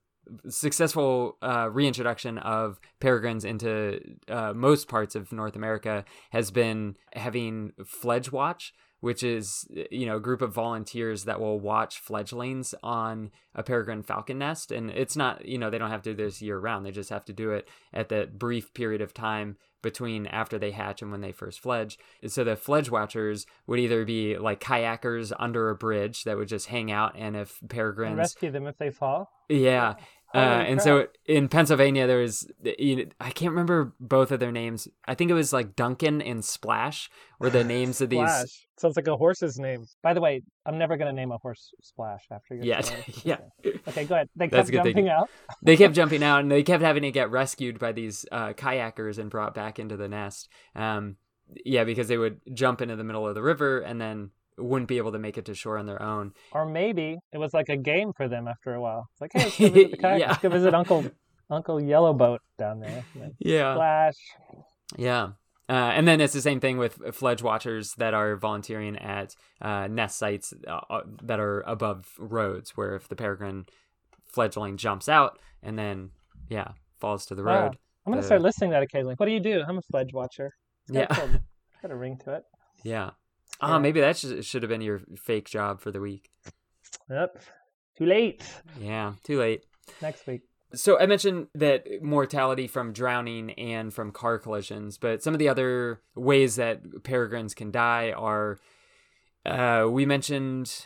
A: successful uh, reintroduction of peregrines into uh, most parts of North America has been having Fledge Watch, which is you know a group of volunteers that will watch fledglings on a peregrine falcon nest, and it's not you know they don't have to do this year round; they just have to do it at that brief period of time between after they hatch and when they first fledge. So the fledge watchers would either be like kayakers under a bridge that would just hang out, and if
C: And
A: peregrines,
C: rescue them if they fall.
A: yeah. Uh, and so in Pennsylvania, there was you know, I can't remember both of their names. I think it was like Duncan and Splash were the names of these.
C: Splash. Sounds like a horse's name. By the way, I'm never going to name a horse Splash after you.
A: Yeah,
C: story. [LAUGHS]
A: yeah.
C: Okay, go ahead. They kept
A: good thing.
C: jumping out.
A: They kept [LAUGHS] jumping out, and they kept having to get rescued by these uh, kayakers and brought back into the nest. Um, yeah, because they would jump into the middle of the river and then wouldn't be able to make it to shore on their own.
C: Or maybe it was like a game for them after a while. It's like, hey, let's go visit the [LAUGHS] kayak.
A: Yeah.
C: Let's go visit Uncle Uncle Yellow Boat down there. Then
A: Yeah.
C: Splash.
A: Yeah. Uh, and then it's the same thing with fledge watchers that are volunteering at uh, nest sites uh, uh, that are above roads, where if the peregrine fledgling jumps out and then, yeah, falls to the
C: Wow.
A: road.
C: I'm going
A: the-
C: to start listening to that occasionally. What do you do? I'm a fledge watcher.
A: Yeah.
C: Got a ring to it. [LAUGHS]
A: Yeah. Oh, maybe that should, should have been your fake job for the week.
C: Yep. Too late.
A: Yeah, too late.
C: Next week.
A: So I mentioned that mortality from drowning and from car collisions, but some of the other ways that peregrines can die are uh, we mentioned.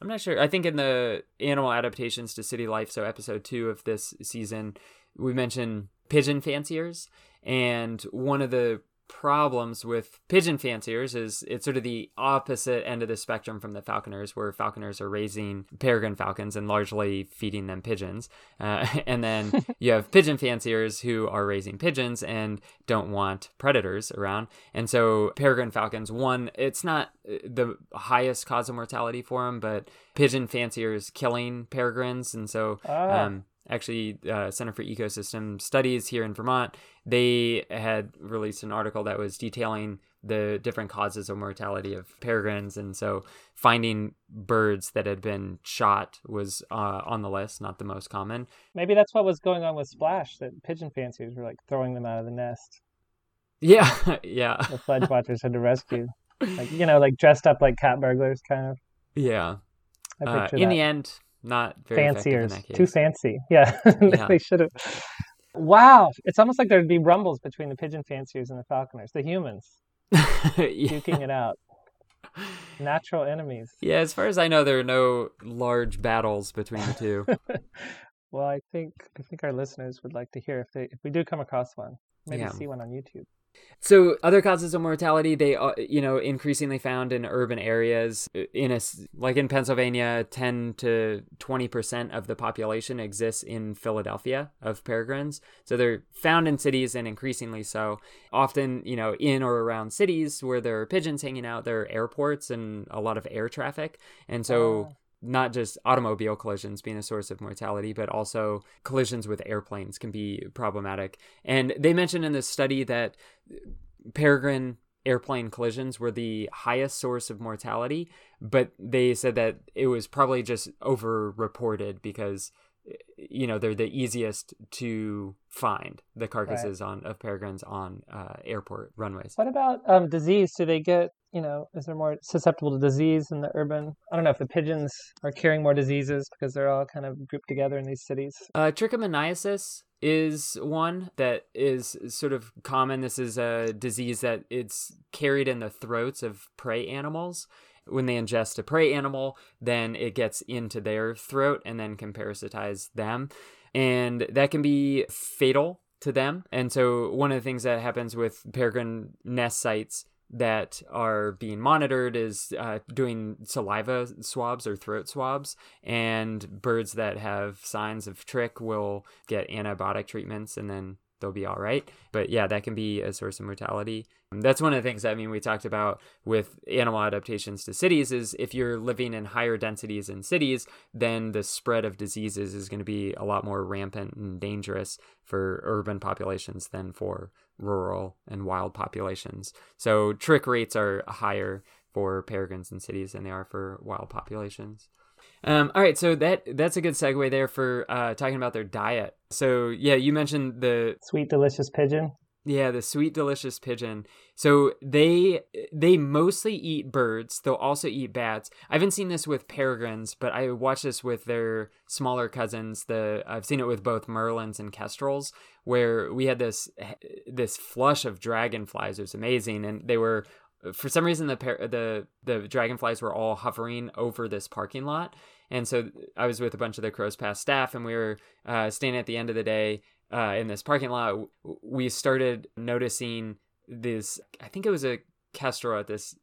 A: I'm not sure. I think in the animal adaptations to city life, so episode two of this season, we mentioned pigeon fanciers, and one of the problems with pigeon fanciers is it's sort of the opposite end of the spectrum from the falconers, where falconers are raising peregrine falcons and largely feeding them pigeons. Uh, [LAUGHS] and then [LAUGHS] you have pigeon fanciers who are raising pigeons and don't want predators around. And so peregrine falcons, one, it's not uh, the highest cause of mortality for them, but pigeon fanciers killing peregrines. And so
C: Ah.
A: um, actually uh, center for ecosystem studies here in vermont they had released an article that was detailing the different causes of mortality of peregrines and so finding birds that had been shot was uh, on the list not the most common
C: Maybe that's what was going on with Splash, that pigeon fanciers were like throwing them out of the nest.
A: yeah [LAUGHS] yeah
C: The fledge watchers had to rescue. Like, you know, like dressed up like cat burglars, kind of.
A: yeah uh, in
C: that.
A: the end not
C: fanciers. Too fancy. [LAUGHS] Yeah. [LAUGHS]
A: Yeah.
C: they should have. Wow. It's almost like there'd be rumbles between the pigeon fanciers and the falconers, the humans, [LAUGHS]
A: yeah.
C: duking it out. Natural enemies.
A: yeah as far as i know there are no large battles between the two
C: Well, I think I think our listeners would like to hear if they if we do come across one. Maybe
A: Yeah.
C: see one on YouTube.
A: So other causes of mortality, they uh, you know increasingly found in urban areas. In a like in Pennsylvania, ten to twenty percent of the population exists in Philadelphia of peregrines. So they're found in cities and increasingly so. Often, you know, in or around cities where there are pigeons hanging out, there are airports and a lot of air traffic, and so.
C: Ah.
A: Not just automobile collisions being a source of mortality, but also collisions with airplanes can be problematic. And they mentioned in this study that peregrine airplane collisions were the highest source of mortality, but they said that it was probably just over reported because you know they're the easiest to find the carcasses on of peregrines on uh, airport runways.
C: What about um, disease? Do they get you know? Is there more susceptible to disease in the urban? I don't know if the pigeons are carrying more diseases because they're all kind of grouped together in these cities.
A: Uh, trichomoniasis is one that is sort of common. This is a disease that it's carried in the throats of prey animals. When they ingest a prey animal, then it gets into their throat and then can parasitize them. And that can be fatal to them. And so, one of the things that happens with peregrine nest sites that are being monitored is uh, doing saliva swabs or throat swabs. And birds that have signs of trich will get antibiotic treatments and then they'll be all right. But yeah, that can be a source of mortality. Um, That's one of the things I mean we talked about with animal adaptations to cities is if you're living in higher densities in cities, then the spread of diseases is going to be a lot more rampant and dangerous for urban populations than for rural and wild populations. So trich rates are higher for peregrines in cities than they are for wild populations. Um, all right, so that that's a good segue there for uh, talking about their diet. So yeah, you mentioned the
C: Sweet, delicious pigeon.
A: yeah, the sweet delicious pigeon. So they they mostly eat birds. They'll also eat bats. I haven't seen this with peregrines, but I watched this with their smaller cousins. The I've seen it with both merlins and kestrels, where we had this this flush of dragonflies. It was amazing, and they were for some reason the par- the the dragonflies were all hovering over this parking lot. And so I was with a bunch of the Crows Pass staff, and we were uh, standing at the end of the day uh, in this parking lot, we started noticing this. I think it was a kestrel at this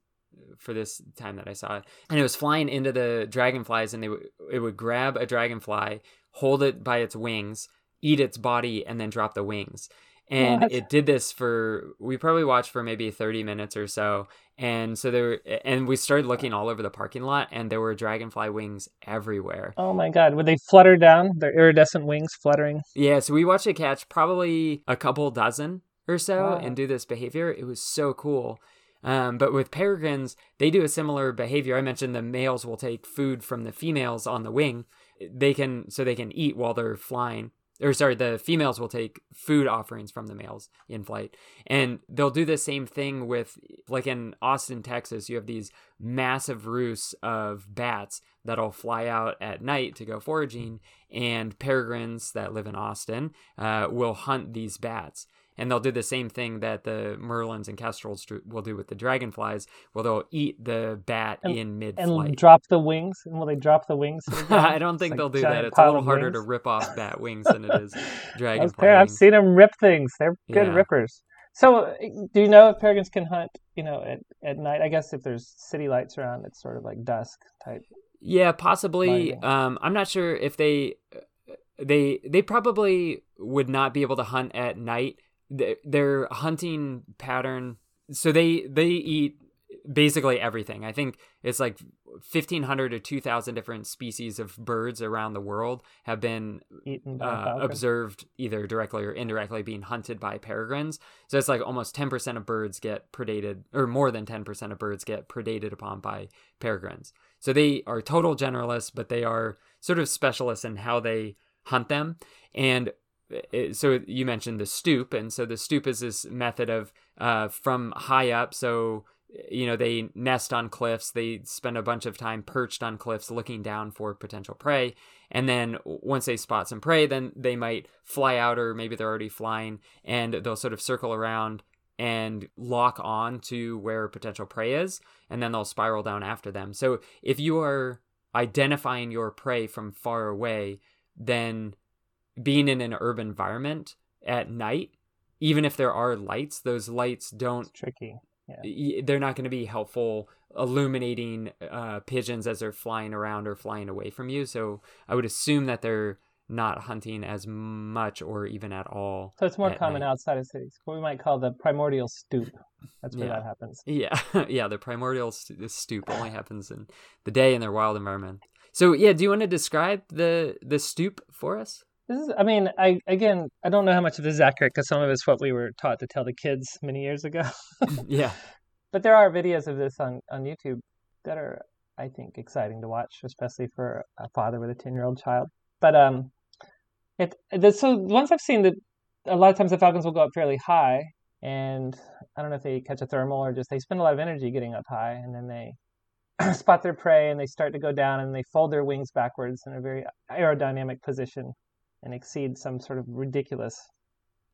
A: for this time that I saw it, and it was flying into the dragonflies, and they w- it would grab a dragonfly, hold it by its wings, eat its body, and then drop the wings. And
C: What?
A: it did this for we probably watched for maybe 30 minutes or so. And so there and we started looking all over the parking lot and there were dragonfly wings everywhere.
C: Oh my god, would they flutter down? Their iridescent wings fluttering.
A: Yeah, so we watched it catch probably a couple dozen or so
C: Wow.
A: and do this behavior. It was so cool. Um, but with peregrines, they do a similar behavior. I mentioned the males will take food from the females on the wing. They can so they can eat while they're flying. Or sorry, the females will take food offerings from the males in flight. And they'll do the same thing with like in Austin, Texas, you have these massive roosts of bats that'll fly out at night to go foraging and peregrines that live in Austin uh, will hunt these bats. And they'll do the same thing that the merlins and kestrels will do with the dragonflies, where they'll eat the bat
C: And-
A: in mid
C: And drop the wings? And will they drop the wings? [LAUGHS] the?
A: I don't think
C: It's
A: they'll
C: like
A: do that. It's a little harder to rip off [LAUGHS] bat wings than it is [LAUGHS] dragonfly.
C: I've seen them rip things. They're good
A: Yeah.
C: rippers. So, do you know if peregrines can hunt? You know, at, at night. I guess if there's city lights around, it's sort of like dusk type.
A: Yeah, possibly. Um, I'm not sure if they they they probably would not be able to hunt at night. Th- Their hunting pattern, so they they eat basically everything. I think it's like 1500 to 2000 different species of birds around the world have been
C: Eaten by a
A: uh, observed either directly or indirectly being hunted by peregrines. So it's like almost 10% of birds get predated, or more than 10% of birds get predated upon by peregrines. So they are total generalists, but they are sort of specialists in how they hunt them. And it, so you mentioned the stoop, and so the stoop is this method of uh, from high up. So you know they nest on cliffs. They spend a bunch of time perched on cliffs, looking down for potential prey. And then once they spot some prey, then they might fly out, or maybe they're already flying, and they'll sort of circle around and lock on to where potential prey is, and then they'll spiral down after them. So if you are identifying your prey from far away, then being in an urban environment at night, even if there are lights, those lights don't
C: It's tricky.
A: y- they're not going to be helpful illuminating uh, pigeons as they're flying around or flying away from you. So I would assume that they're not hunting as much or even at all.
C: So it's more common
A: night.
C: outside of cities. What we might call the primordial stoop. That's where
A: Yeah.
C: that happens.
A: Yeah, [LAUGHS] yeah. The primordial st- stoop only happens in the day in their wild environment. So yeah, do you want to describe the the stoop for us?
C: This is, I mean, I again, I don't know how much of this is accurate because some of it's what we were taught to tell the kids many years ago.
A: yeah, [LAUGHS]
C: but there are videos of this on on YouTube that are, I think, exciting to watch, especially for a father with a ten year old child. But um, it the, so ones I've seen that a lot of times the falcons will go up fairly high, and I don't know if they catch a thermal or just they spend a lot of energy getting up high, and then they [CLEARS THROAT] spot their prey and they start to go down and they fold their wings backwards in a very aerodynamic position and exceed some sort of ridiculous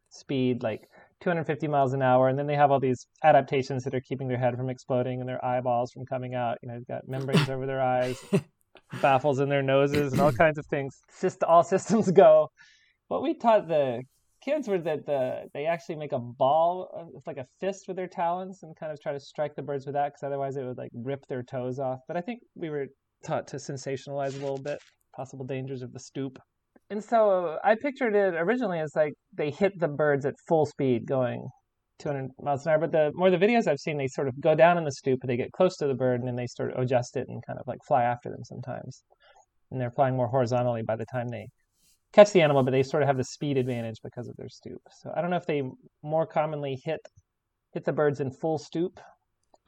C: speed, like 250 miles an hour. And then they have all these adaptations that are keeping their head from exploding and their eyeballs from coming out. You know, they've got membranes over their eyes, [LAUGHS] baffles in their noses, and all kinds of things. Just all systems go. What we taught the kids were that the they actually make a ball, uh, it's like a fist with their talons, and kind of try to strike the birds with that, because otherwise it would like rip their toes off. But I think we were taught to sensationalize a little bit possible dangers of the stoop. And so uh, I pictured it originally as like they hit the birds at full speed going 200 miles an hour. But the more the videos I've seen, they sort of go down in the stoop, they get close to the bird, and then they sort of adjust it and kind of like fly after them sometimes. And they're flying more horizontally by the time they catch the animal, but they sort of have the speed advantage because of their stoop. So I don't know if they more commonly hit hit the birds in full stoop.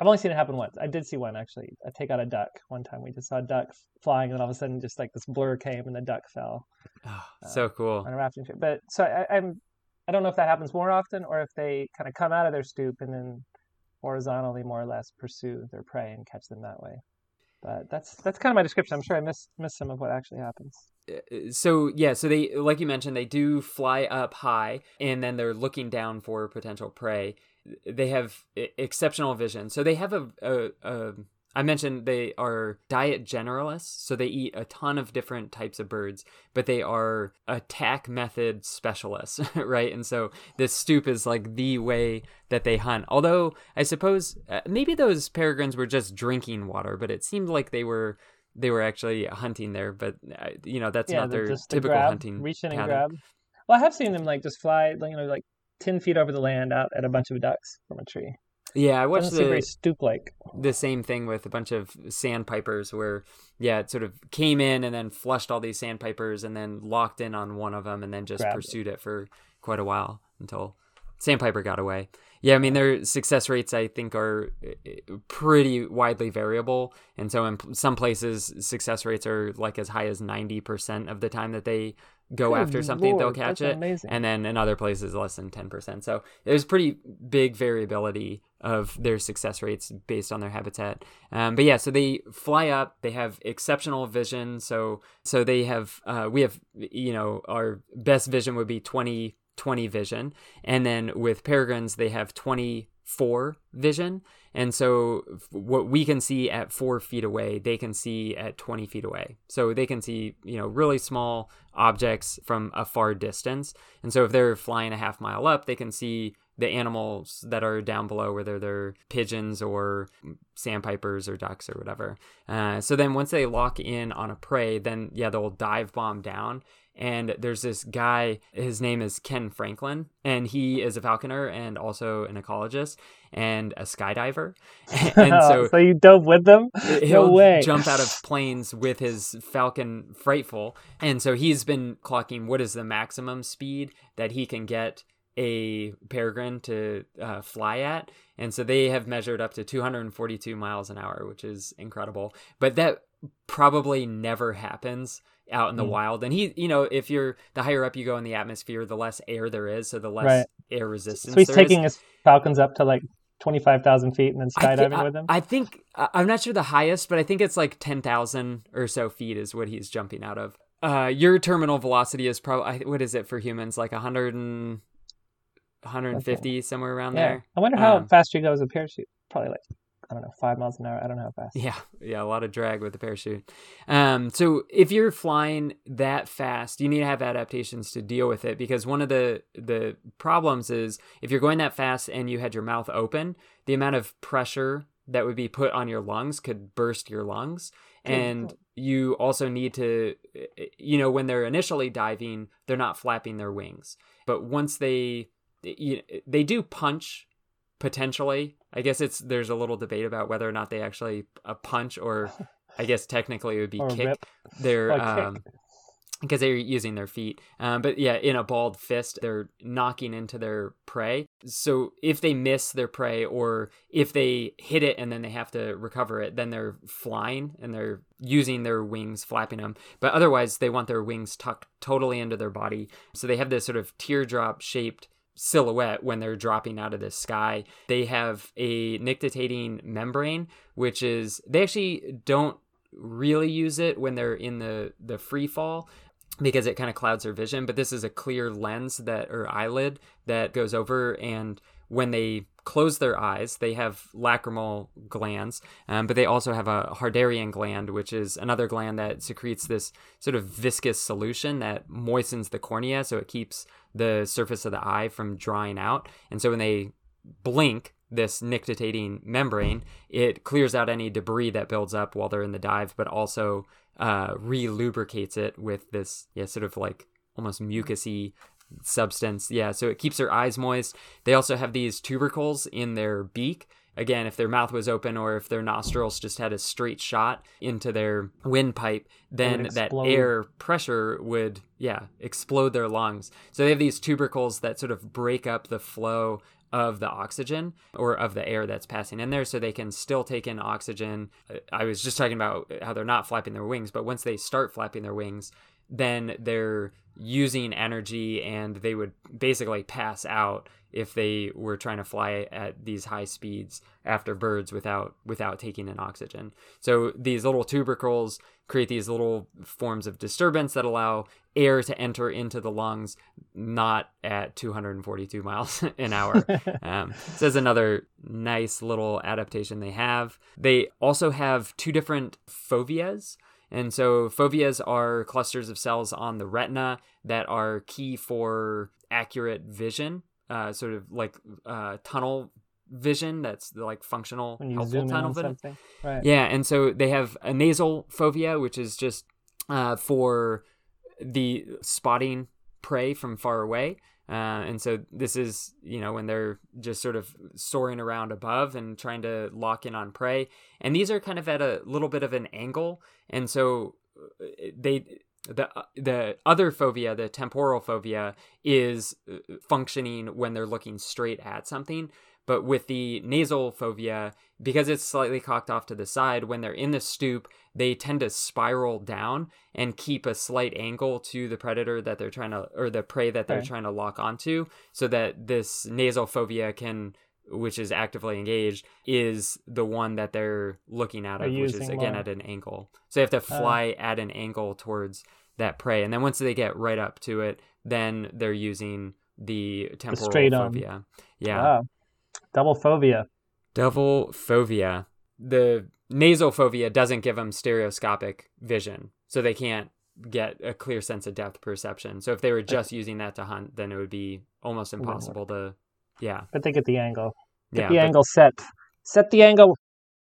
C: I've only seen it happen once. I did see one actually. I take out a duck one time. We just saw a duck flying, and then all of a sudden, just like this blur came, and the duck fell.
A: Oh, so cool.
C: On a rafting trip. But so I, I'm, I don't know if that happens more often, or if they kind of come out of their stoop and then horizontally, more or less, pursue their prey and catch them that way. But that's that's kind of my description. I'm sure I missed missed some of what actually happens.
A: Uh, uh, so yeah, so they like you mentioned, they do fly up high, and then they're looking down for potential prey. They have exceptional vision. So they have a, a, a I mentioned they are diet generalists, so they eat a ton of different types of birds, but they are attack method specialists, [LAUGHS] right? And so this stoop is like the way that they hunt. Although I suppose uh, maybe those peregrines were just drinking water, but it seemed like they were they were actually hunting there. But uh, you know that's
C: yeah,
A: not their typical
C: grab,
A: hunting.
C: Reach in and grab. Well, I have seen them like just fly, you know, like ten feet over the land out at a bunch of ducks from a tree.
A: Yeah, I watched the
C: stoop like.
A: the same thing with a bunch of sandpipers where yeah it sort of came in and then flushed all these sandpipers and then locked in on one of them and then just
C: Grabbed it.
A: pursued it. for quite a while until sandpiper got away yeah i mean their success rates i think are uh, pretty widely variable. And so in some places success rates are like as high as 90% of the time that they go
C: Good
A: after something they'll catch it.
C: amazing.
A: and then in other places less than 10% so there's pretty big variability of their success rates based on their habitat. Um, but yeah so they fly up they have exceptional vision. So so they have uh, we have you know our best vision would be 20 20 vision and then with peregrines they have 24 vision and so what we can see at four feet away they can see at 20 feet away so they can see you know really small objects from a far distance and so if they're flying a half mile up they can see the animals that are down below, whether they're pigeons or sandpipers or ducks or whatever. Uh, so then once they lock in on a prey, then yeah, they'll dive bomb down. And there's this guy, his name is Ken Franklin, and he is a falconer and also an ecologist and a skydiver. [LAUGHS] and so
C: so you dove with them?
A: he'll
C: no way.
A: jump out of [LAUGHS] planes with his Falcon Frightful. And so he's been clocking what is the maximum speed that he can get a peregrine to uh, fly at. And so they have measured up to 242 miles an hour, which is incredible. But that probably never happens out in the
C: Mm.
A: wild. And he, you know, if you're the higher up you go in the atmosphere, the less air there is, so the less
C: Right.
A: air resistance.
C: So he's
A: there is.
C: taking his falcons up to like twenty five thousand feet and then skydiving
A: I-
C: with them.
A: I think I'm not sure the highest, but I think it's like ten thousand or so feet is what he's jumping out of. Uh, your terminal velocity is probably what is it for humans? Like 100 and 150 somewhere around
C: yeah.
A: there.
C: I wonder how
A: Um,
C: fast you go as a parachute. Probably like I don't know, five miles an hour. I don't know how fast.
A: Yeah, yeah, a lot of drag with the parachute. Um, so if you're flying that fast, you need to have adaptations to deal with it because one of the the problems is if you're going that fast and you had your mouth open, the amount of pressure that would be put on your lungs could burst your lungs. And you also need to, you know, when they're initially diving, they're not flapping their wings, but once they, you, know, they do punch potentially. I guess it's there's a little debate about whether or not they actually a punch or I guess technically it would be kick
C: rip.
A: their um because they're using their feet. Um, but yeah, in a balled fist, they're knocking into their prey. So if they miss their prey or if they hit it and then they have to recover it, then they're flying and they're using their wings, flapping them. But otherwise, they want their wings tucked totally into their body. So they have this sort of teardrop shaped silhouette when they're dropping out of the sky. They have a nictitating membrane, which is they actually don't really use it when they're in the the free fall because it kind of clouds their vision but this is a clear lens that or eyelid that goes over and when they close their eyes they have lacrimal glands um, but they also have a Harderian gland which is another gland that secretes this sort of viscous solution that moistens the cornea so it keeps the surface of the eye from drying out and so when they blink this nictitating membrane, it clears out any debris that builds up while they're in the dive, but also uh, re-lubricates it with this, yeah, sort of like almost mucusy substance. Yeah, so it keeps their eyes moist. They also have these tubercles in their beak. Again, if their mouth was open or if their nostrils just had a straight shot into their windpipe, then that air pressure would, yeah, explode their lungs. So they have these tubercles that sort of break up the flow of the oxygen or of the air that's passing in there so they can still take in oxygen. I was just talking about how they're not flapping their wings, but once they start flapping their wings, then they're using energy and they would basically pass out if they were trying to fly at these high speeds after birds without without taking in oxygen. So these little tubercles create these little forms of disturbance that allow air to enter into the lungs not at 242 [LAUGHS] miles an hour. [LAUGHS] um, so that's another nice little adaptation they have. They also have two different foveas. And so foveas are clusters of cells on the retina that are key for accurate vision, uh, sort of like uh, tunnel vision that's like functional helpful tunnel vision.
C: Right.
A: Yeah, and so they have a nasal fovea, which is just uh, for the spotting prey from far away. Uh, and so this is, you know, when they're just sort of soaring around above and trying to lock in on prey. And these are kind of at a little bit of an angle. And so uh, they the the other fovea, the temporal fovea, is uh, functioning when they're looking straight at something. But with the nasal fovea, because it's slightly cocked off to the side, when they're in the stoop, they tend to spiral down and keep a slight angle to the predator that they're trying to, or the prey that they're
C: Okay.
A: trying to lock onto, so that this nasal fovea can, which is actively engaged, is the one that they're looking out
C: They're
A: which is again
C: more.
A: at an angle. So they have to
C: Oh.
A: fly at an angle towards that prey, and then once they get right up to it, then they're using the temporal
C: straight on.
A: fovea. Yeah.
C: Wow. Double phobia.
A: Double fovea. The nasal fovea doesn't give them stereoscopic vision, so they can't get a clear sense of depth perception. So if they were just using that to hunt, then it would be almost impossible to. Yeah,
C: But they get the angle. Get
A: yeah.
C: the
A: but
C: angle set. Set the angle.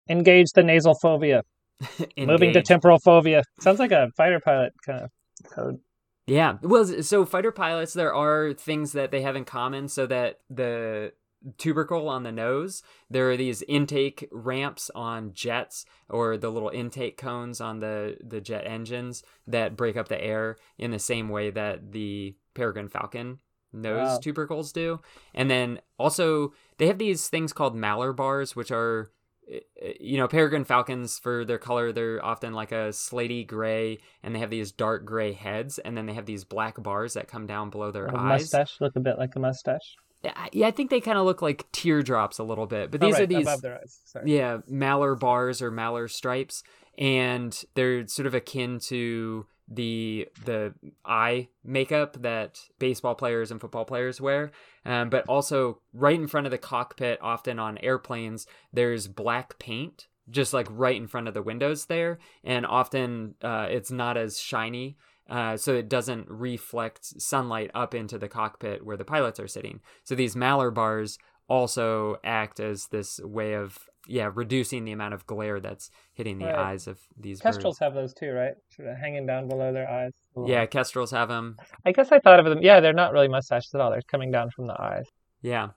C: Engage the nasal phobia. [LAUGHS] Moving to temporal phobia. Sounds like a fighter pilot kind of code.
A: Yeah. Well, so fighter pilots, there are things that they have in common so that the tubercle on the nose, there are these intake ramps on jets or the little intake cones on the, the jet engines that break up the air in the same way that the peregrine falcon nose
C: Wow.
A: tubercles do. And then also they have these things called malar bars, which are uh, you know, peregrine falcons for their color, they're often like a slaty gray, and they have these dark gray heads, and then they have these black bars that come down below their eyes.
C: mustache look a bit like a mustache.
A: Yeah, Yeah, I think they kind of look like teardrops a little bit, but
C: Oh,
A: these
C: right,
A: are these
C: above their eyes. Sorry.
A: yeah malar bars or malar stripes, and they're sort of akin to the the eye makeup that baseball players and football players wear. Um, but also right in front of the cockpit, often on airplanes, there's black paint just like right in front of the windows there, and often uh, it's not as shiny. Uh, so it doesn't reflect sunlight up into the cockpit where the pilots are sitting. So these Malar bars also act as this way of yeah reducing the amount of glare that's hitting the
C: Right.
A: eyes of these
C: Kestrels
A: birds.
C: have those too, right? Sort of hanging down below their eyes.
A: Yeah, kestrels have them.
C: I guess I thought of them. Yeah, they're not really mustaches at all. They're coming down from the eyes,
A: Yeah,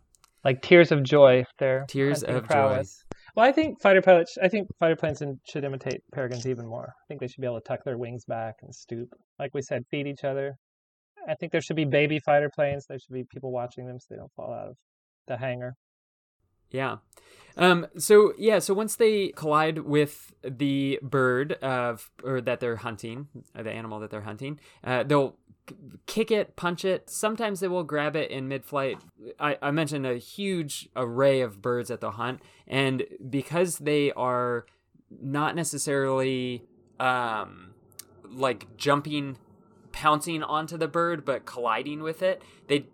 C: like tears of joy. Their
A: Tears of joy.
C: Well, I think fighter pilots. I think fighter planes should imitate peregrines even more. I think they should be able to tuck their wings back and stoop, like we said, feed each other. I think there should be baby fighter planes. There should be people watching them so they don't fall out of the hangar.
A: yeah. Um. So yeah. So once they collide with the bird of or that they're hunting, or the animal that they're hunting, uh, they'll kick it, punch it. Sometimes they will grab it in mid-flight. I, I mentioned a huge array of birds at the hunt, and because they are not necessarily um like jumping pouncing onto the bird but colliding with it they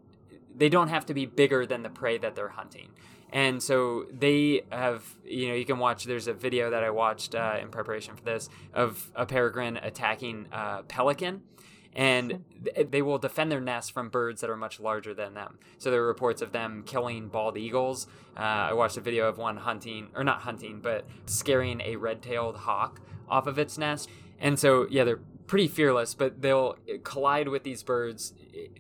A: they don't have to be bigger than the prey that they're hunting and so they have you know you can watch there's a video that i watched uh, in preparation for this of a peregrine attacking a pelican and th- they will defend their nest from birds that are much larger than them. So there are reports of them killing bald eagles. Uh, I watched a video of one hunting, or not hunting, but scaring a red-tailed hawk off of its nest. And so, yeah, they're pretty fearless, but they'll collide with these birds,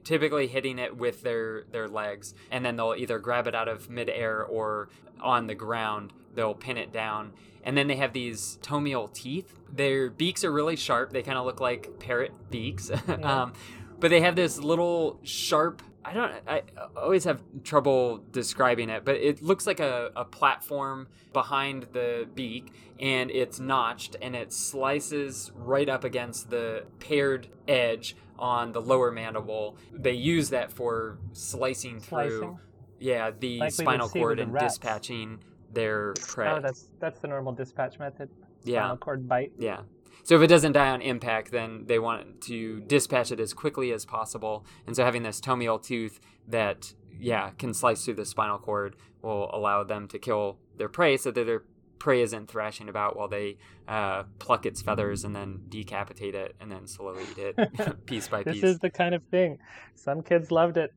A: typically hitting it with their their legs, and then they'll either grab it out of midair or on the ground. They'll pin it down, and then they have these tomial teeth. Their beaks are really sharp. They kind of look like parrot beaks, [LAUGHS] um, but they have this little sharp I don't. I always have trouble describing it, but it looks like a, a platform behind the beak, and it's notched, and it slices right up against the paired edge on the lower mandible. They use that for slicing through. Yeah, the
C: Like
A: spinal cord and
C: rats.
A: dispatching their prey.
C: Oh, that's that's the normal dispatch method.
A: Yeah,
C: Spinal cord bite.
A: yeah. So if it doesn't die on impact, then they want to dispatch it as quickly as possible. And so having this tomial tooth that, yeah, can slice through the spinal cord will allow them to kill their prey so that their prey isn't thrashing about while they uh, pluck its feathers and then decapitate it and then slowly eat it [LAUGHS] [LAUGHS] piece by
C: This
A: piece.
C: This is the kind of thing. Some kids loved it.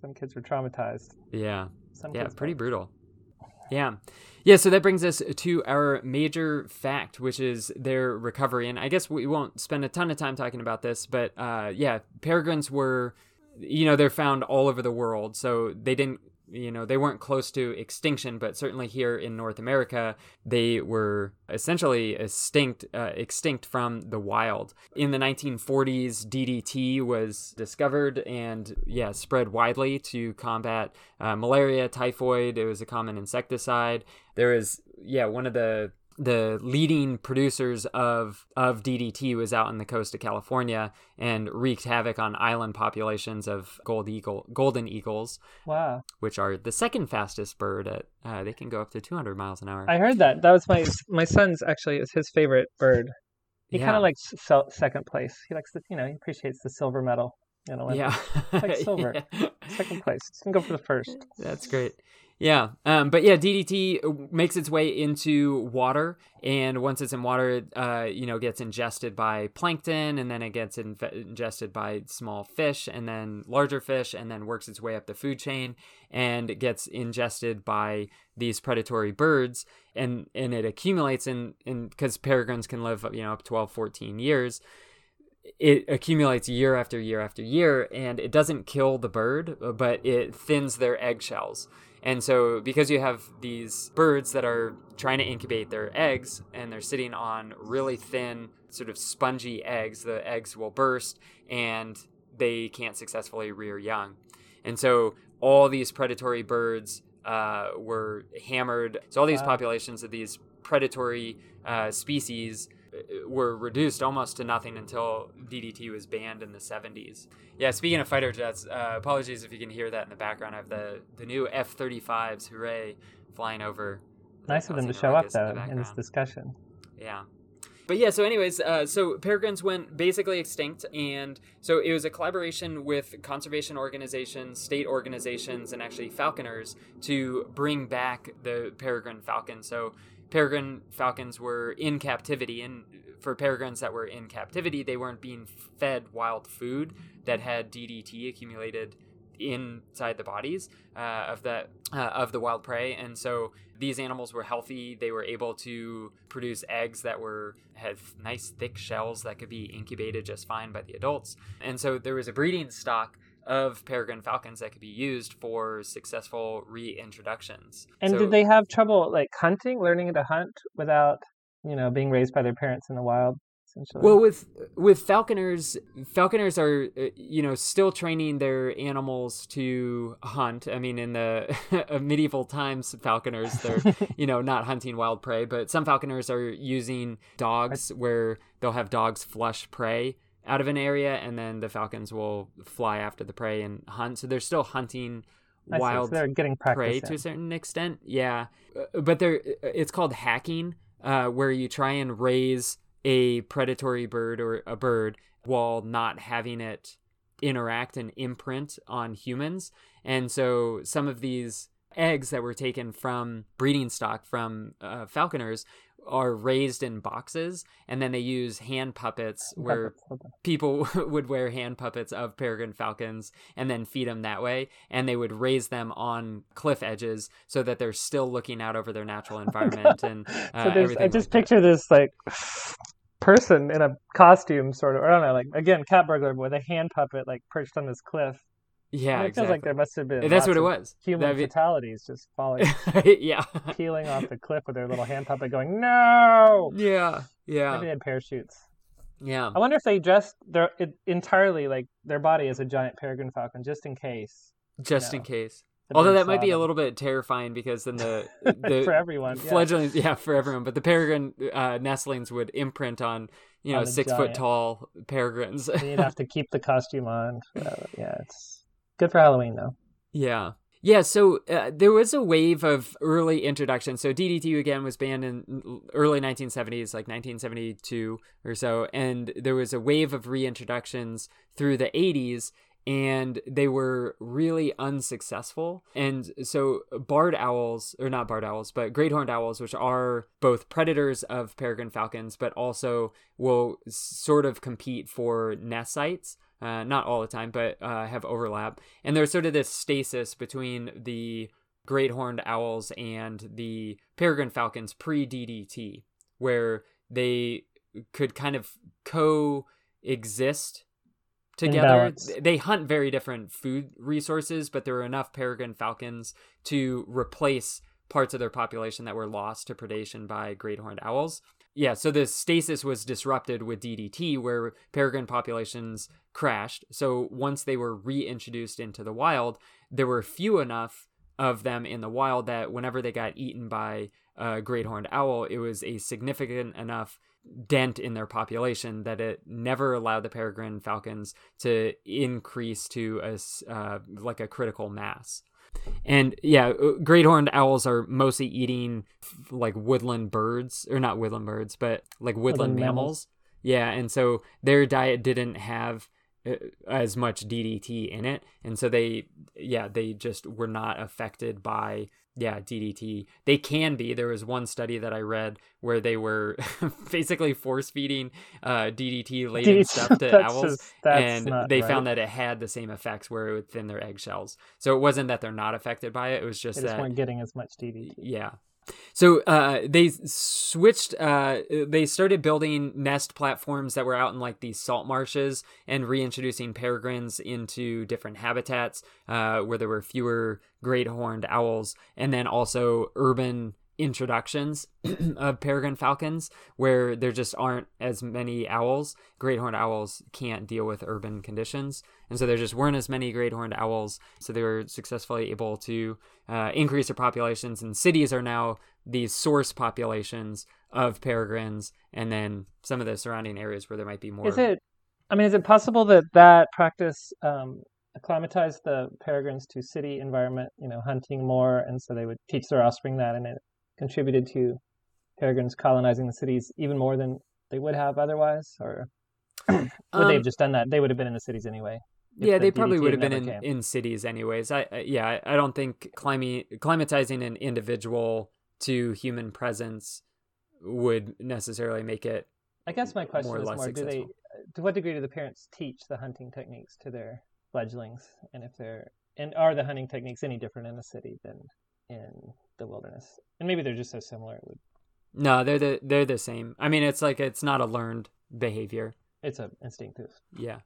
C: Some kids were traumatized.
A: Yeah.
C: Some
A: Yeah, pretty
C: weren't.
A: brutal. Yeah. Yeah, so that brings us to our major fact, which is their recovery. And I guess we won't spend a ton of time talking about this, but uh, yeah, peregrines were, you know, they're found all over the world. So they didn't, you know, they weren't close to extinction, but certainly here in North America, they were essentially extinct, uh, extinct from the wild. In the 1940s, DDT was discovered and, yeah, spread widely to combat uh, malaria, typhoid. It was a common insecticide. There was, yeah, one of the the leading producers of of DDT was out on the coast of California and wreaked havoc on island populations of gold eagle, golden eagles,
C: Wow.
A: which are the second fastest bird at. Uh, they can go up to 200 miles an hour.
C: I heard that. That was my my son's actually is his favorite bird. He
A: Yeah.
C: kind of likes second place. He likes the you know he appreciates the silver medal. You know,
A: yeah,
C: like [LAUGHS] silver.
A: Yeah.
C: second place. You can go for the first.
A: That's great. Yeah, um, but yeah, DDT makes its way into water, and once it's in water, it, uh, you know, gets ingested by plankton, and then it gets ingested by small fish, and then larger fish, and then works its way up the food chain, and it gets ingested by these predatory birds, and and it accumulates in in because peregrines can live you know up 12, 14 years. It accumulates year after year after year and it doesn't kill the bird but it thins their eggshells and so because you have these birds that are trying to incubate their eggs and they're sitting on really thin sort of spongy eggs the eggs will burst and they can't successfully rear young and so all these predatory birds uh, were hammered so all these
C: Wow.
A: populations of these predatory uh, species were reduced almost to nothing until DDT was banned in the 70s. Yeah, speaking of fighter jets, uh, apologies if you can hear that in the background. I have the, the new F 35s, hooray, flying over.
C: Nice of them to show up though
A: in
C: in this discussion.
A: Yeah. But yeah, so anyways, uh, so peregrines went basically extinct, and so it was a collaboration with conservation organizations, state organizations, and actually falconers to bring back the peregrine falcon. So peregrine falcons were in captivity, and for peregrines that were in captivity, they weren't being fed wild food that had DDT accumulated inside the bodies uh, of that uh, of the wild prey, and so these animals were healthy. They were able to produce eggs that were had nice thick shells that could be incubated just fine by the adults, and so there was a breeding stock of peregrine falcons that could be used for successful reintroductions.
C: And
A: So-
C: did they have trouble like hunting, learning to hunt without you know being raised by their parents in the wild? Essentially.
A: Well, with with falconers, falconers are uh, you know still training their animals to hunt. I mean, in the [LAUGHS] medieval times, falconers they're [LAUGHS] you know not hunting wild prey, but some falconers are using dogs where they'll have dogs flush prey out of an area, and then the falcons will fly after the prey and hunt. So they're still hunting
C: I see. So
A: wild
C: they're getting
A: prey
C: practice.
A: to a certain extent. Yeah, Uh, but they're it's called hacking, uh, where you try and raise a predatory bird or a bird while not having it interact and imprint on humans. And so some of these eggs that were taken from breeding stock from uh, falconers are raised in boxes and then they use hand puppets where people [LAUGHS] would wear hand puppets of peregrine falcons and then feed them that way and they would raise them on cliff edges so that they're still looking out over their natural [LAUGHS] environment and uh,
C: so
A: everything
C: I just
A: like that.
C: picture this like person in a costume, sort of. Or I don't know, like again, cat burglar with a hand puppet like perched on this cliff.
A: Yeah
C: it feels like
A: exactly.
C: there must have been.
A: that's what it was
C: Human
A: That'd be-
C: fatalities just falling, [LAUGHS]
A: yeah
C: peeling off the cliff with their little hand puppet, going no.
A: yeah yeah
C: Maybe they had parachutes.
A: Yeah.
C: I wonder if they dressed their it, entirely like their body as a giant peregrine falcon, just in case.
A: Just
C: No.
A: in case. Although that might be a little bit terrifying because then the [LAUGHS] the
C: for everyone.
A: Fledglings, yeah. for everyone. But the peregrine uh, nestlings would imprint on you know six foot tall peregrines.
C: You'd have to [LAUGHS] keep the costume on. forever. Yeah, it's good for Halloween though.
A: Yeah. Yeah, so uh, there was a wave of early introductions. So DDT again was banned in early 1970s, like 1972 or so, and there was a wave of reintroductions through the 80s, and they were really unsuccessful. And so barred owls, or not barred owls, but great horned owls, which are both predators of peregrine falcons, but also will sort of compete for nest sites. Uh, not all the time, but uh, have overlap. And there's sort of this stasis between the great horned owls and the peregrine falcons pre DDT, where they could kind of coexist together. They hunt very different food resources, but there were enough peregrine falcons to replace parts of their population that were lost to predation by great horned owls. Yeah, so the stasis was disrupted with DDT, where peregrine populations crashed. So once they were reintroduced into the wild, there were few enough of them in the wild that whenever they got eaten by a great horned owl, it was a significant enough dent in their population that it never allowed the peregrine falcons to increase to a uh, like a critical mass. And yeah, uh, great horned owls are mostly eating like woodland birds, or not woodland birds, but like woodland,
C: Woodland
A: mammals.
C: mammals.
A: Yeah, and so their diet didn't have uh, as much DDT in it, and so they, yeah, they just were not affected by yeah DDT. They can be. There was one study that I read where they were [LAUGHS] basically force feeding uh, DDT laden stuff to [LAUGHS] owls
C: just-
A: and they
C: right.
A: found that it had the same effects where it would thin their eggshells. So it wasn't that they're not affected by it; it was just
C: They just weren't getting as much DDT.
A: yeah. So uh, they switched. Uh, they started building nest platforms that were out in like these salt marshes and reintroducing peregrines into different habitats uh, where there were fewer great horned owls, and then also urban introductions [CLEARS THROAT] of peregrine falcons where there just aren't as many owls. Great horned owls can't deal with urban conditions, and so there just weren't as many great horned owls. So they were successfully able to uh, increase their populations, and cities are now these source populations of peregrines, and then some of the surrounding areas where there might be more.
C: Is it? I mean, is it possible that that practice um, acclimatized the peregrines to city environment? You know, hunting more, and so they would teach their offspring that, and it contributed to peregrines colonizing the cities even more than they would have otherwise, or [CLEARS THROAT] would they
A: Um,
C: have just done that? They would have been in the cities anyway.
A: yeah,
C: the
A: they probably
C: DDT
A: would have been in,
C: came.
A: in cities anyways. I, I yeah, I, I don't think climi- climatizing an individual to human presence would necessarily make it.
C: I guess my question
A: more
C: is more: Do they? To what degree do the parents teach the hunting techniques to their fledglings, and if they're and are the hunting techniques any different in a city than in the wilderness? And maybe they're just so similar. It would,
A: No, they're the they're the same. I mean, it's like it's not a learned behavior.
C: it's a instinctive.
A: Yeah.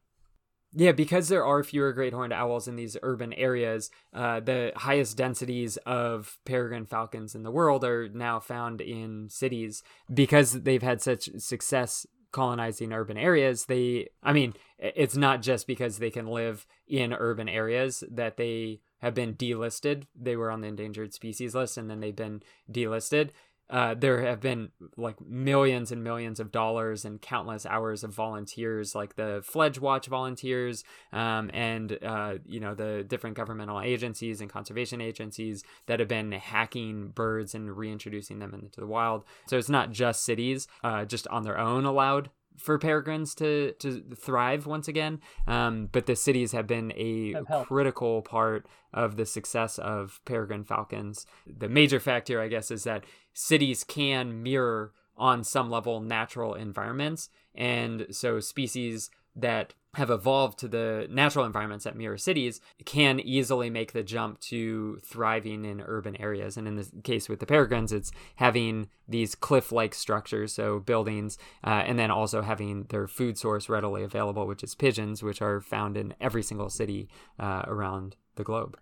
A: Yeah, because there are fewer great horned owls in these urban areas, uh, the highest densities of peregrine falcons in the world are now found in cities. Because they've had such success colonizing urban areas, they, I mean, it's not just because they can live in urban areas that they have been delisted. They were on the endangered species list and then they've been delisted uh, there have been like millions and millions of dollars and countless hours of volunteers, like the Fledge Watch volunteers, um, and uh, you know the different governmental agencies and conservation agencies that have been hacking birds and reintroducing them into the wild. So it's not just cities, uh, just on their own allowed for peregrines to to thrive once again. Um, but the cities have been a
C: Have
A: critical part of the success of peregrine falcons. The major fact here, I guess, is that cities can mirror on some level natural environments, and so species that have evolved to the natural environments that mirror cities can easily make the jump to thriving in urban areas. And in the case with the peregrines, it's having these cliff like structures, so buildings, uh, and then also having their food source readily available, which is pigeons, which are found in every single city uh, around the globe.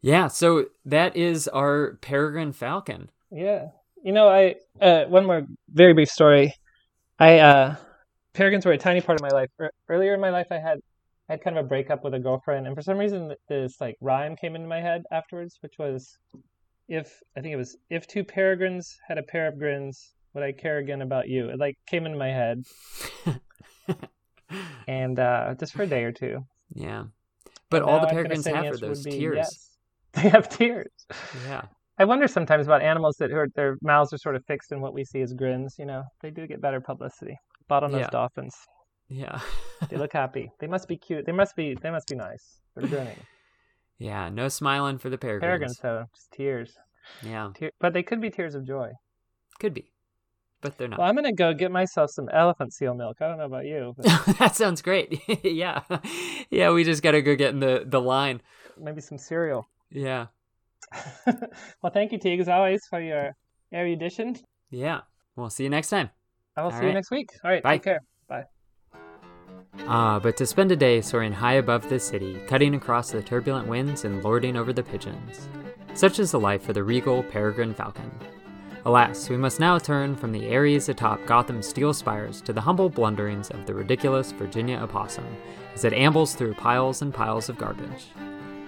A: Yeah, so that is our peregrine falcon.
C: Yeah, you know, I uh, one more very brief story. I uh, peregrines were a tiny part of my life. Er- Earlier in my life, I had I had kind of a breakup with a girlfriend, and for some reason, this like rhyme came into my head afterwards, which was, "If I think it was if two peregrines had a pair of grins, would I care again about you?" It like came into my head, [LAUGHS] and uh, just for a day or two.
A: Yeah. But
C: And
A: all the peregrines have are those tears.
C: yes. [LAUGHS] They have tears.
A: Yeah.
C: I wonder sometimes about animals that are, their mouths are sort of fixed in what we see as grins. You know, they do get better publicity. Bottlenose
A: Yeah.
C: dolphins.
A: Yeah.
C: They look [LAUGHS] happy. They must be cute. They must be. They must be nice. They're grinning.
A: yeah. No smiling for the peregrines.
C: Peregrines, though, just tears.
A: Yeah.
C: Tear, but they could be tears of joy.
A: Could be. But they're not.
C: Well, I'm gonna go get myself some elephant seal milk. I don't know about you, but [LAUGHS]
A: that sounds great. [LAUGHS] yeah. Yeah, we just gotta go get in the, the line.
C: maybe some cereal.
A: Yeah.
C: well, thank you, Teague, as always, for your erudition.
A: Yeah. We'll see you next time.
C: I will
A: All
C: see you next week. All right,
A: Bye.
C: take care. Bye.
A: Ah, but to spend a day soaring high above the city, cutting across the turbulent winds and lording over the pigeons. Such is the life for the regal peregrine falcon. Alas, we must now turn from the aeries atop Gotham's steel spires to the humble blunderings of the ridiculous Virginia opossum as it ambles through piles and piles of garbage.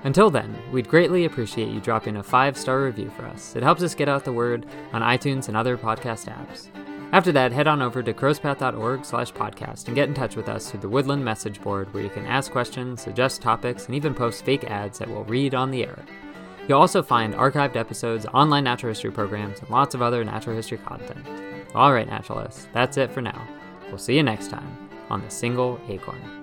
A: Until then, we'd greatly appreciate you dropping a five star review for us. It helps us get out the word on iTunes and other podcast apps. After that, head on over to crowspath.org slash podcast and get in touch with us through the Woodland message board where you can ask questions, suggest topics, and even post fake ads that we'll read on the air. You'll also find archived episodes, online natural history programs, and lots of other natural history content. All right, naturalists, that's it for now. We'll see you next time on The Single Acorn.